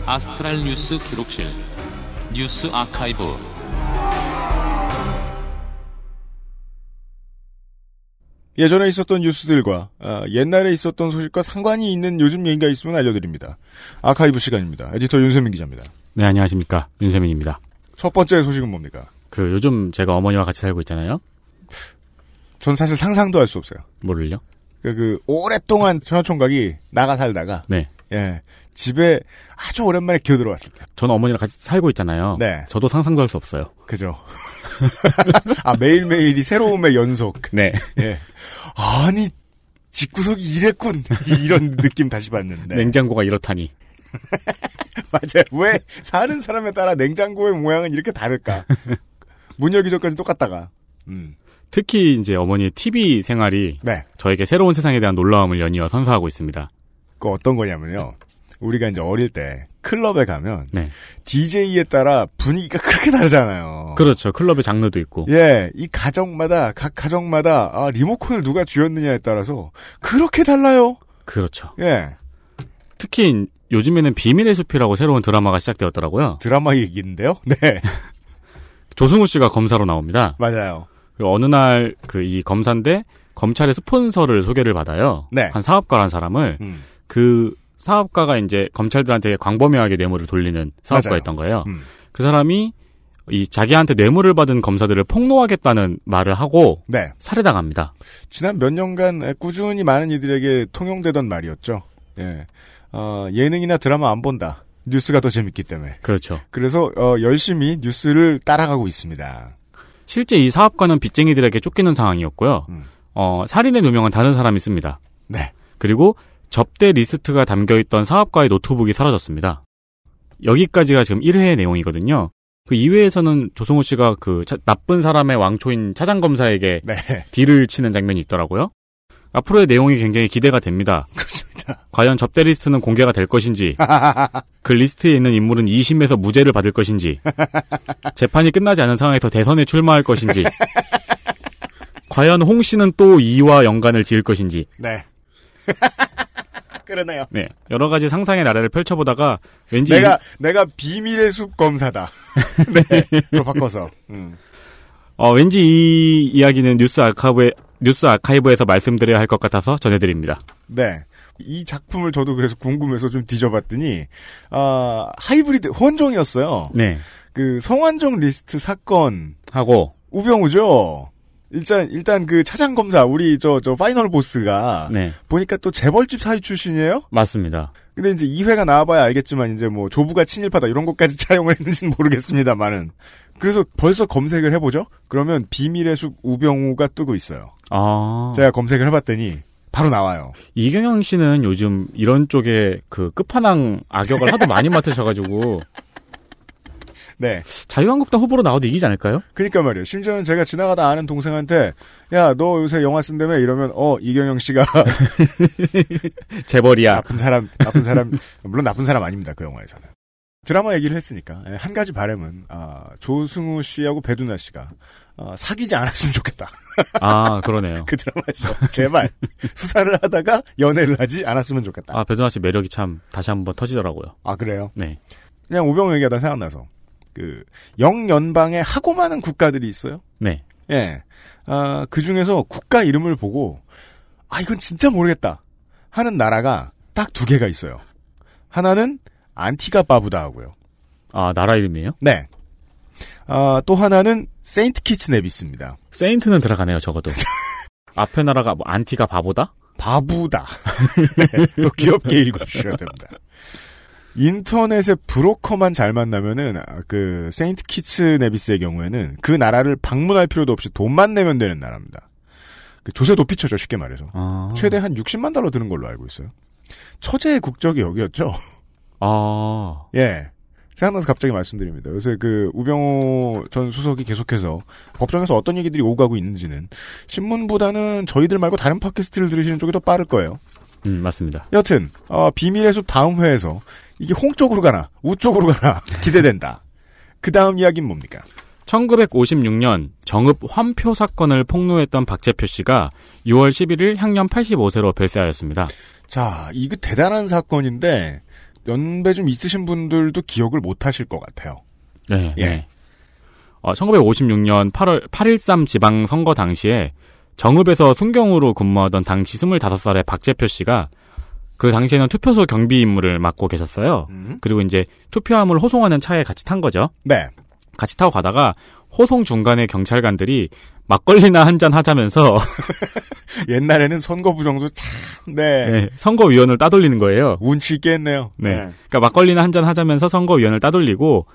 아스트랄 뉴스 기록실 뉴스 아카이브 예전에 있었던 뉴스들과 아, 옛날에 있었던 소식과 상관이 있는 요즘 얘기가 있으면 알려드립니다. 아카이브 시간입니다. 에디터 윤세민 기자입니다. 네, 안녕하십니까. 윤세민입니다. 첫 번째 소식은 뭡니까? 그 요즘 제가 어머니와 같이 살고 있잖아요. 전 사실 상상도 할 수 없어요. 뭐를요? 그, 그 오랫동안 전화총각이 나가 살다가 네. 예 집에 아주 오랜만에 기어 들어왔을 때. 저는 어머니랑 같이 살고 있잖아요. 네. 저도 상상도 할 수 없어요. 그죠. 아 매일매일이 새로움의 연속. 네. 예. 아니 집구석이 이랬군 이런 느낌 다시 받는데. 냉장고가 이렇다니. 맞아요. 왜 사는 사람에 따라 냉장고의 모양은 이렇게 다를까? 문 열기 전까지 똑같다가. 음. 특히 이제 어머니의 TV 생활이 네. 저에게 새로운 세상에 대한 놀라움을 연이어 선사하고 있습니다. 그 어떤 거냐면요. 우리가 이제 어릴 때 클럽에 가면 네. DJ에 따라 분위기가 그렇게 다르잖아요. 그렇죠. 클럽의 장르도 있고. 예, 이 가정마다 각 가정마다 아, 리모컨을 누가 쥐었느냐에 따라서 그렇게 달라요. 그렇죠. 예, 특히 요즘에는 비밀의 숲이라고 새로운 드라마가 시작되었더라고요. 드라마 얘기인데요. 네, 조승우 씨가 검사로 나옵니다. 맞아요. 그 어느 날 그 이 검사인데 검찰의 스폰서를 소개를 받아요. 네. 한 사업가란 사람을 음. 그 사업가가 이제 검찰들한테 광범위하게 뇌물을 돌리는 사업가였던 거예요. 음. 그 사람이 이 자기한테 뇌물을 받은 검사들을 폭로하겠다는 말을 하고 네. 살해당합니다. 지난 몇 년간 꾸준히 많은 이들에게 통용되던 말이었죠. 예, 어, 예능이나 드라마 안 본다. 뉴스가 더 재밌기 때문에. 그렇죠. 그래서 어, 열심히 뉴스를 따라가고 있습니다. 실제 이 사업가는 빚쟁이들에게 쫓기는 상황이었고요. 어, 살인의 누명은 다른 사람이 씁니다. 네. 그리고 접대 리스트가 담겨있던 사업가의 노트북이 사라졌습니다. 여기까지가 지금 1회의 내용이거든요. 그 2회에서는 조성우 씨가 그 차- 나쁜 사람의 왕초인 차장 검사에게 네. deal을 치는 장면이 있더라고요. 앞으로의 내용이 굉장히 기대가 됩니다. 그렇습니다. 과연 접대 리스트는 공개가 될 것인지, 그 리스트에 있는 인물은 2심에서 무죄를 받을 것인지, 재판이 끝나지 않은 상황에서 대선에 출마할 것인지, 과연 홍 씨는 또 이와 연관을 지을 것인지, 네. 그러네요. 네 여러 가지 상상의 나래를 펼쳐보다가 왠지 내가 내가 비밀의 숲 검사다. 네. 그로 바꿔서. 음. 어, 왠지 이 이야기는 뉴스 아카이브에 뉴스 아카이브에서 말씀드려야 할 것 같아서 전해드립니다. 네. 이 작품을 저도 그래서 궁금해서 좀 뒤져봤더니 아 하이브리드 혼종이었어요. 네. 그 성완종 리스트 사건 하고 우병우죠. 일단 일단 그 차장 검사 우리 저저 final boss가 네 보니까 또 재벌집 사위 출신이에요. 맞습니다. 근데 이제 2회가 나와봐야 알겠지만 이제 뭐 조부가 친일파다 이런 것까지 차용을 했는지는 모르겠습니다만은 그래서 벌써 검색을 해보죠. 그러면 비밀의 숲 우병우가 뜨고 있어요. 아 제가 검색을 해봤더니 바로 나와요. 이경영 씨는 요즘 이런 쪽에 그 끝판왕 악역을 하도 많이 맡으셔가지고 네. 자유한국당 후보로 나와도 이기지 않을까요? 그니까 말이에요. 심지어는 제가 지나가다 아는 동생한테 야 너 요새 영화 쓴다며 이러면 어 이경영 씨가 재벌이야. 나쁜 사람 나쁜 사람 물론 나쁜 사람 아닙니다 그 영화에서는. 드라마 얘기를 했으니까 예, 한 가지 바람은 아, 조승우 씨하고 배두나 씨가 어, 사귀지 않았으면 좋겠다. 아, 그러네요. 그 드라마에서 제발 수사를 하다가 연애를 하지 않았으면 좋겠다. 아, 배두나 씨 매력이 참 다시 한번 터지더라고요. 아 그래요? 네. 그냥 오병우 얘기하다 생각나서 그 영연방에 하고 많은 국가들이 있어요. 네. 예. 아, 그 중에서 국가 이름을 보고 아 이건 진짜 모르겠다 하는 나라가 딱 두 개가 있어요. 하나는 안티가 바부다 하고요. 아, 나라 이름이에요? 네. 아, 또 하나는 세인트 키츠 네비스입니다. 세인트는 들어가네요, 적어도. 앞에 나라가 뭐 안티가 바부다? 바부다. 네, 또 귀엽게 읽어주셔야 됩니다. 인터넷에 브로커만 잘 만나면은 아, 그 세인트 키츠 네비스의 경우에는 그 나라를 방문할 필요도 없이 돈만 내면 되는 나라입니다. 그 조세 도피처죠 쉽게 말해서 아. 최대 한 60만 달러 드는 걸로 알고 있어요. 처제의 국적이 여기였죠. 아. 예. 생각나서 갑자기 말씀드립니다. 요새 그 우병호 전 수석이 계속해서 법정에서 어떤 얘기들이 오고 가고 있는지는 신문보다는 저희들 말고 다른 팟캐스트를 들으시는 쪽이 더 빠를 거예요. 음, 맞습니다. 여튼 어, 비밀의 숲 다음 회에서 이게 홍 쪽으로 가나 우 쪽으로 가나 기대된다. 그 다음 이야기는 뭡니까? 1956년 정읍 환표 사건을 폭로했던 박재표 씨가 6월 11일 향년 85세로 별세하였습니다. 자, 이거 대단한 사건인데 연배 좀 있으신 분들도 기억을 못 하실 것 같아요. 네. 예. 네. 어, 1956년 8월 8.13 지방선거 당시에 정읍에서 순경으로 근무하던 당시 25살의 박재표 씨가 그 당시에는 투표소 경비 임무를 맡고 계셨어요. 그리고 이제 투표함을 호송하는 차에 같이 탄 거죠. 네. 같이 타고 가다가 호송 중간에 경찰관들이 막걸리나 한 잔 하자면서 옛날에는 선거 부정도 참, 네. 네, 선거위원을 따돌리는 거예요. 운치 있게 했네요. 네. 그러니까 막걸리나 한 잔 하자면서 선거위원을 따돌리고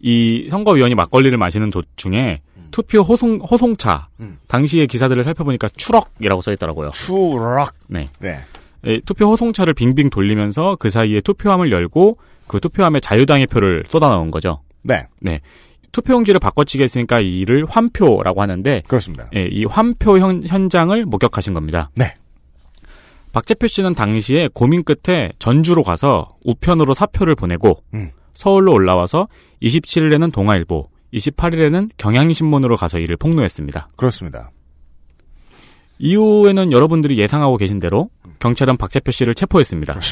이 선거위원이 막걸리를 마시는 도중에 투표 호송 호송차 음. 당시의 기사들을 살펴보니까 추럭이라고 써 있더라고요. 추럭. 네. 네. 예, 투표 호송차를 빙빙 돌리면서 그 사이에 투표함을 열고 그 투표함에 자유당의 표를 쏟아 넣은 거죠. 네. 네. 투표용지를 바꿔치기 했으니까 이를 환표라고 하는데 그렇습니다. 예, 이 환표 현, 현장을 목격하신 겁니다. 네. 박재표 씨는 당시에 고민 끝에 전주로 가서 우편으로 사표를 보내고 음. 서울로 올라와서 27일에는 동아일보, 28일에는 경향신문으로 가서 이를 폭로했습니다. 그렇습니다. 이후에는 여러분들이 예상하고 계신 대로 경찰은 박재표 씨를 체포했습니다.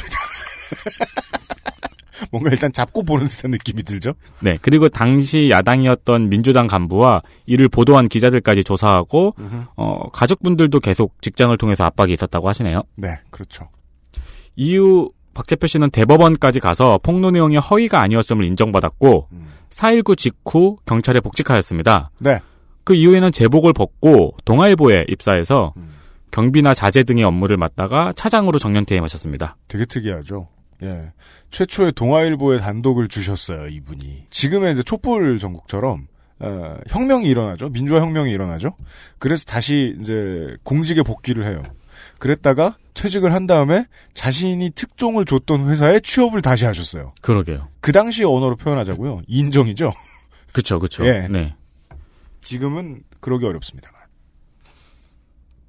뭔가 일단 잡고 보는 듯한 느낌이 들죠? 네, 그리고 당시 야당이었던 민주당 간부와 이를 보도한 기자들까지 조사하고 어, 가족분들도 계속 직장을 통해서 압박이 있었다고 하시네요. 네, 그렇죠. 이후 박재표 씨는 대법원까지 가서 폭로 내용이 허위가 아니었음을 인정받았고 4.19 직후 경찰에 복직하였습니다. 네. 그 이후에는 제복을 벗고 동아일보에 입사해서 경비나 자재 등의 업무를 맡다가 차장으로 정년퇴임 하셨습니다. 되게 특이하죠. 예. 최초의 동아일보에 단독을 주셨어요, 이분이. 지금의 이제 촛불 전국처럼, 어, 혁명이 일어나죠. 민주화 혁명이 일어나죠. 그래서 다시 이제 공직에 복귀를 해요. 그랬다가 퇴직을 한 다음에 자신이 특종을 줬던 회사에 취업을 다시 하셨어요. 그러게요. 그 당시 언어로 표현하자고요. 인정이죠. 그쵸, 그쵸. 예. 네. 지금은 그러기 어렵습니다만.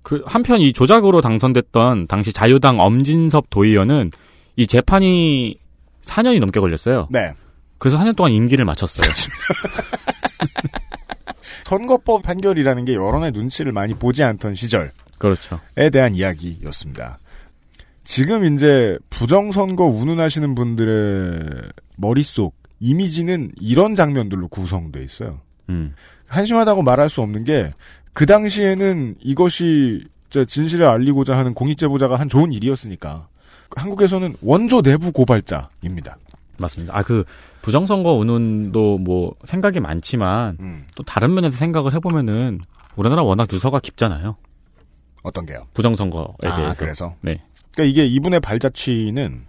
그 한편 이 조작으로 당선됐던 당시 자유당 엄진섭 도의원은 이 재판이 4년이 넘게 걸렸어요. 네. 그래서 4년 동안 임기를 마쳤어요. 선거법 판결이라는 게 여론의 눈치를 많이 보지 않던 시절에 그렇죠. 대한 이야기였습니다. 지금 이제 부정선거 운운하시는 분들의 머릿속 이미지는 이런 장면들로 구성돼 있어요. 음. 한심하다고 말할 수 없는 게 그 당시에는 이것이 진실을 알리고자 하는 공익제보자가 한 좋은 일이었으니까 한국에서는 원조 내부 고발자입니다. 맞습니다. 아, 그, 부정선거 운운도 뭐, 생각이 많지만, 음. 또 다른 면에서 생각을 해보면은, 우리나라 워낙 유서가 깊잖아요. 어떤 게요? 부정선거에 아, 대해서. 그래서? 네. 그러니까 이게 이분의 발자취는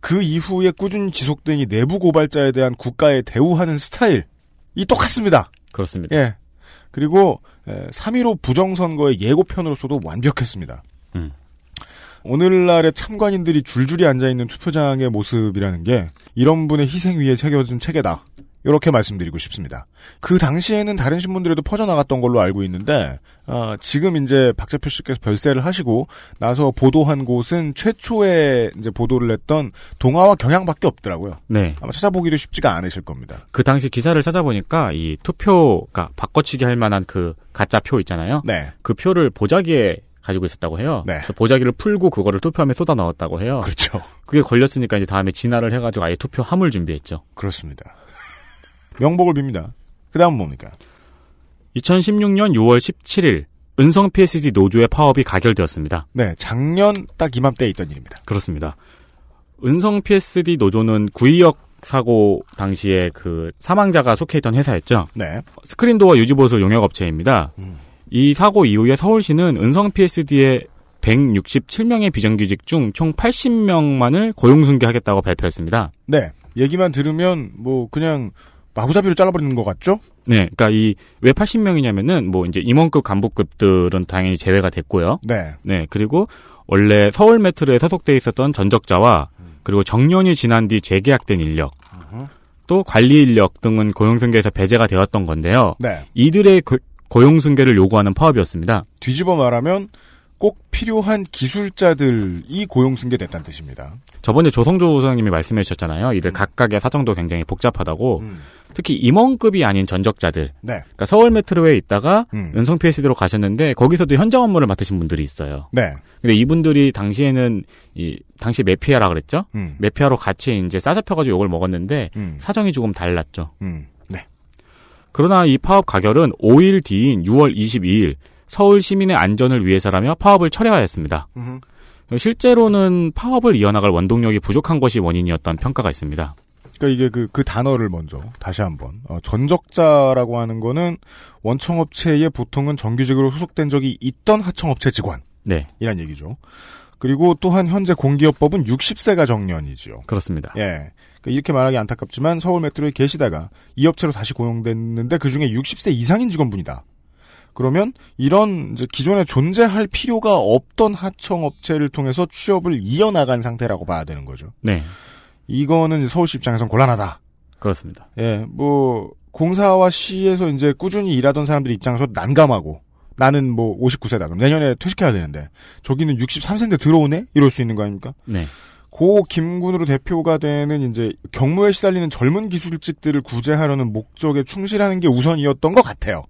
그 이후에 꾸준히 지속된 이 내부 고발자에 대한 국가의 대우하는 스타일이 똑같습니다. 그렇습니다. 예. 그리고 3.15 부정선거의 예고편으로서도 완벽했습니다. 음. 오늘날의 참관인들이 줄줄이 앉아있는 투표장의 모습이라는 게 이런 분의 희생 위에 새겨진 체계다. 이렇게 말씀드리고 싶습니다. 그 당시에는 다른 신문들에도 퍼져나갔던 걸로 알고 있는데 어, 지금 이제 박재표 씨께서 별세를 하시고 나서 보도한 곳은 최초에 이제 보도를 했던 동아와 경향밖에 없더라고요. 네. 아마 찾아보기도 쉽지가 않으실 겁니다. 그 당시 기사를 찾아보니까 이 투표가 바꿔치기 할 만한 그 가짜 표 있잖아요. 네. 그 표를 보자기에 가지고 있었다고 해요. 네. 그래서 보자기를 풀고 그거를 투표함에 쏟아 넣었다고 해요. 그렇죠. 그게 걸렸으니까 이제 다음에 진화를 해가지고 아예 투표 함을 준비했죠. 그렇습니다. 명복을 빕니다. 그 다음 뭡니까? 2016년 6월 17일 은성 PSD 노조의 파업이 가결되었습니다. 네, 작년 딱 이맘때에 있던 일입니다. 그렇습니다. 은성 PSD 노조는 구의역 사고 당시에 그 사망자가 속해 있던 회사였죠. 네. 스크린도어 유지보수 용역업체입니다. 이 사고 이후에 서울시는 은성 PSD의 167명의 비정규직 중 총 80명만을 고용 승계하겠다고 발표했습니다. 네. 얘기만 들으면 뭐 그냥 마구잡이로 잘라버리는 것 같죠? 네, 그러니까 이 왜 80명이냐면은 뭐 이제 임원급 간부급들은 당연히 제외가 됐고요. 네. 네, 그리고 원래 서울 메트로에 소속돼 있었던 전적자와 그리고 정년이 지난 뒤 재계약된 인력, 또 관리 인력 등은 고용승계에서 배제가 되었던 건데요. 네. 이들의 고, 고용승계를 요구하는 파업이었습니다. 뒤집어 말하면 꼭 필요한 기술자들이 고용 승계됐다는 뜻입니다. 저번에 조성조 소장님이 말씀해 주셨잖아요. 이들 각각의 사정도 굉장히 복잡하다고. 특히 임원급이 아닌 전적자들. 네. 그러니까 서울 메트로에 있다가 음. 은성 PSD로 가셨는데 거기서도 현장 업무를 맡으신 분들이 있어요. 네. 근데 이분들이 당시에는 이 당시 메피아라 그랬죠. 음. 메피아로 같이 이제 싸잡혀가지고 욕을 먹었는데 음. 사정이 조금 달랐죠. 음. 네. 그러나 이 파업 가결은 5일 뒤인 6월 22일 서울 시민의 안전을 위해서라며 파업을 철회하였습니다. 음흠. 실제로는 파업을 이어나갈 원동력이 부족한 것이 원인이었던 평가가 있습니다. 그러니까 이게 그, 그 단어를 먼저 다시 한번 어, 전적자라고 하는 거는 원청업체에 보통은 정규직으로 소속된 적이 있던 하청업체 직원. 네. 이란 얘기죠. 그리고 또한 현재 공기업법은 60세가 정년이지요. 그렇습니다. 예. 그러니까 이렇게 말하기 안타깝지만 서울 메트로에 계시다가 이 업체로 다시 고용됐는데 그 중에 60세 이상인 직원분이다. 그러면 이런 이제 기존에 존재할 필요가 없던 하청 업체를 통해서 취업을 이어나간 상태라고 봐야 되는 거죠. 네. 이거는 서울시 입장에선 곤란하다. 그렇습니다. 예, 뭐 공사와 시에서 이제 꾸준히 일하던 사람들 입장에서 난감하고 나는 뭐 59세다. 그럼 내년에 퇴직해야 되는데 저기는 63세인데 들어오네? 이럴 수 있는 거 아닙니까? 네. 고 김군으로 대표가 되는 이제 경무에 시달리는 젊은 기술직들을 구제하려는 목적에 충실하는 게 우선이었던 것 같아요.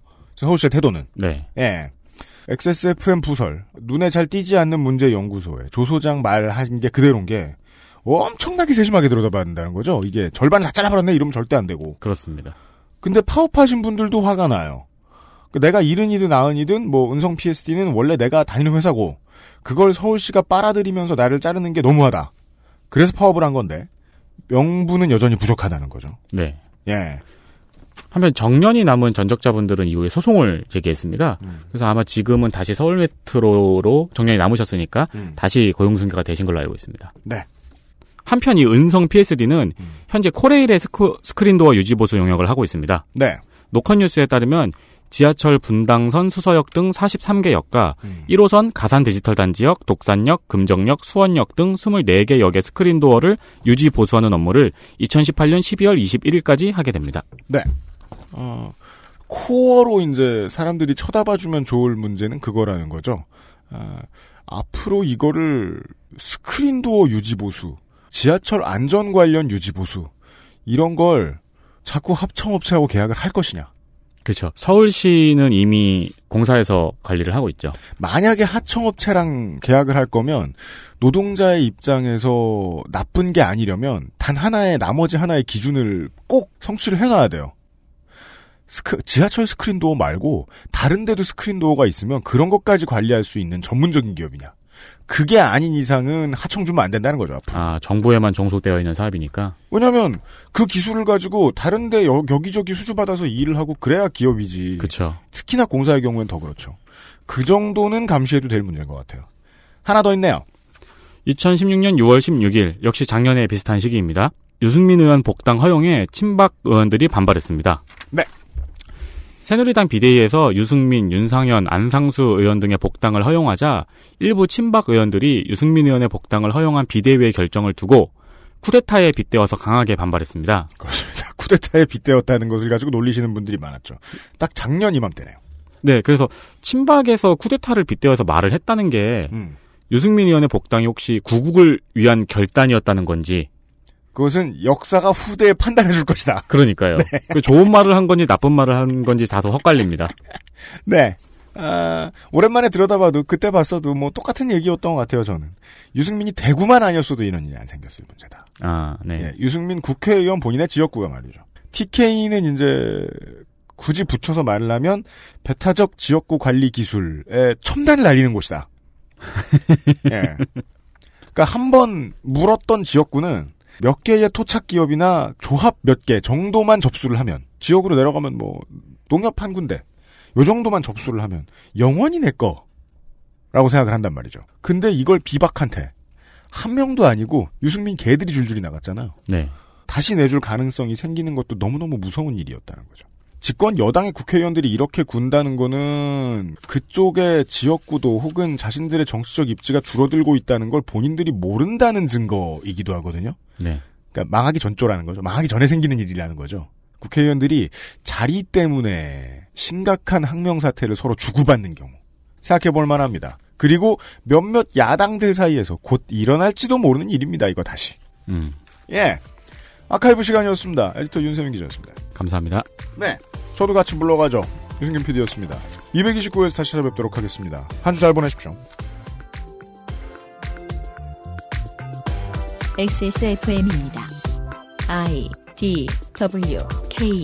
서울시의 태도는. 네. 예. XSFM 부설 눈에 잘 띄지 않는 문제 연구소에 조 소장 말한 게 그대로인 게 엄청나게 세심하게 들여다봐야 된다는 거죠. 이게 절반 다 잘라버렸네 이러면 절대 안 되고. 그렇습니다. 근데 파업하신 분들도 화가 나요. 그 내가 일은이든 나은이든 뭐 은성 PSD는 원래 내가 다니는 회사고 그걸 서울시가 빨아들이면서 나를 자르는 게 너무하다. 그래서 파업을 한 건데 명분은 여전히 부족하다는 거죠. 네. 예. 한편 정년이 남은 전적자분들은 이후에 소송을 제기했습니다. 그래서 아마 지금은 다시 서울 메트로로 정년이 남으셨으니까 음. 다시 고용승계가 되신 걸로 알고 있습니다. 네. 한편 이 은성 PSD는 현재 코레일의 스크, 스크린도어 유지보수 용역을 하고 있습니다. 네. 노컷뉴스에 따르면 지하철 분당선 수서역 등 43개 역과 음. 1호선 가산 디지털 단지역, 독산역, 금정역, 수원역 등 24개 역의 스크린 도어를 유지 보수하는 업무를 2018년 12월 21일까지 하게 됩니다. 네. 어, 코어로 이제 사람들이 쳐다봐주면 좋을 문제는 그거라는 거죠. 아, 앞으로 이거를 스크린도어 유지보수, 지하철 안전 관련 유지보수, 이런 걸 자꾸 합청업체하고 계약을 할 것이냐. 그렇죠. 서울시는 이미 공사에서 관리를 하고 있죠. 만약에 하청업체랑 계약을 할 거면 노동자의 입장에서 나쁜 게 아니려면 단 하나의 나머지 하나의 기준을 꼭 성취를 해놔야 돼요. 스크, 지하철 스크린 도어 말고 다른 데도 스크린 도어가 있으면 그런 것까지 관리할 수 있는 전문적인 기업이냐. 그게 아닌 이상은 하청 주면 안 된다는 거죠. 앞으로. 아, 정부에만 종속되어 있는 사업이니까. 왜냐하면 그 기술을 가지고 다른데 여, 여기저기 수주받아서 일을 하고 그래야 기업이지. 그렇죠. 특히나 공사의 경우엔 더 그렇죠. 그 정도는 감시해도 될 문제인 것 같아요. 하나 더 있네요. 2016년 6월 16일 역시 작년에 비슷한 시기입니다. 유승민 의원 복당 허용에 친박 의원들이 반발했습니다. 네. 새누리당 비대위에서 유승민, 윤상현, 안상수 의원 등의 복당을 허용하자 일부 친박 의원들이 유승민 의원의 복당을 허용한 비대위의 결정을 두고 쿠데타에 빗대어서 강하게 반발했습니다. 그렇습니다. 쿠데타에 빗대었다는 것을 가지고 놀리시는 분들이 많았죠. 딱 작년 이맘때네요. 네, 그래서 친박에서 쿠데타를 빗대어서 말을 했다는 게 음. 유승민 의원의 복당이 혹시 구국을 위한 결단이었다는 건지 그것은 역사가 후대에 판단해 줄 것이다. 그러니까요. 그 좋은 말을 한 건지 나쁜 말을 한 건지 다소 헛갈립니다. 네. 아, 오랜만에 들여다봐도 그때 봤어도 뭐 똑같은 얘기였던 것 같아요, 저는. 유승민이 대구만 아니었어도 이런 일이 안 생겼을 문제다. 아, 네. 예, 유승민 국회의원 본인의 지역구가 말이죠. TK는 이제 굳이 붙여서 말하면 배타적 지역구 관리 기술에 첨단을 날리는 곳이다. 예. 그러니까 한 번 물었던 지역구는 몇 개의 토착 기업이나 조합 몇 개 정도만 접수를 하면 지역으로 내려가면 뭐 농협 한 군데 요 정도만 접수를 하면 영원히 내 거라고 생각을 한단 말이죠. 근데 이걸 비박한테 한 명도 아니고 유승민 개들이 줄줄이 나갔잖아요. 네. 다시 내줄 가능성이 생기는 것도 너무너무 무서운 일이었다는 거죠. 집권 여당의 국회의원들이 이렇게 군다는 거는 그쪽의 지역구도 혹은 자신들의 정치적 입지가 줄어들고 있다는 걸 본인들이 모른다는 증거이기도 하거든요. 네. 그러니까 망하기 전조라는 거죠. 망하기 전에 생기는 일이라는 거죠. 국회의원들이 자리 때문에 심각한 항명 사태를 서로 주고받는 경우 생각해 볼 만합니다. 그리고 몇몇 야당들 사이에서 곧 일어날지도 모르는 일입니다. 이거 다시. 음. 예. 아카이브 시간이었습니다. 에디터 윤세민 기자였습니다. 감사합니다. 네. 저도 같이 물러가죠. 유승균 PD였습니다. 229에서 다시 찾아뵙도록 하겠습니다. 한 주 잘 보내십시오. XSFM입니다. I D W K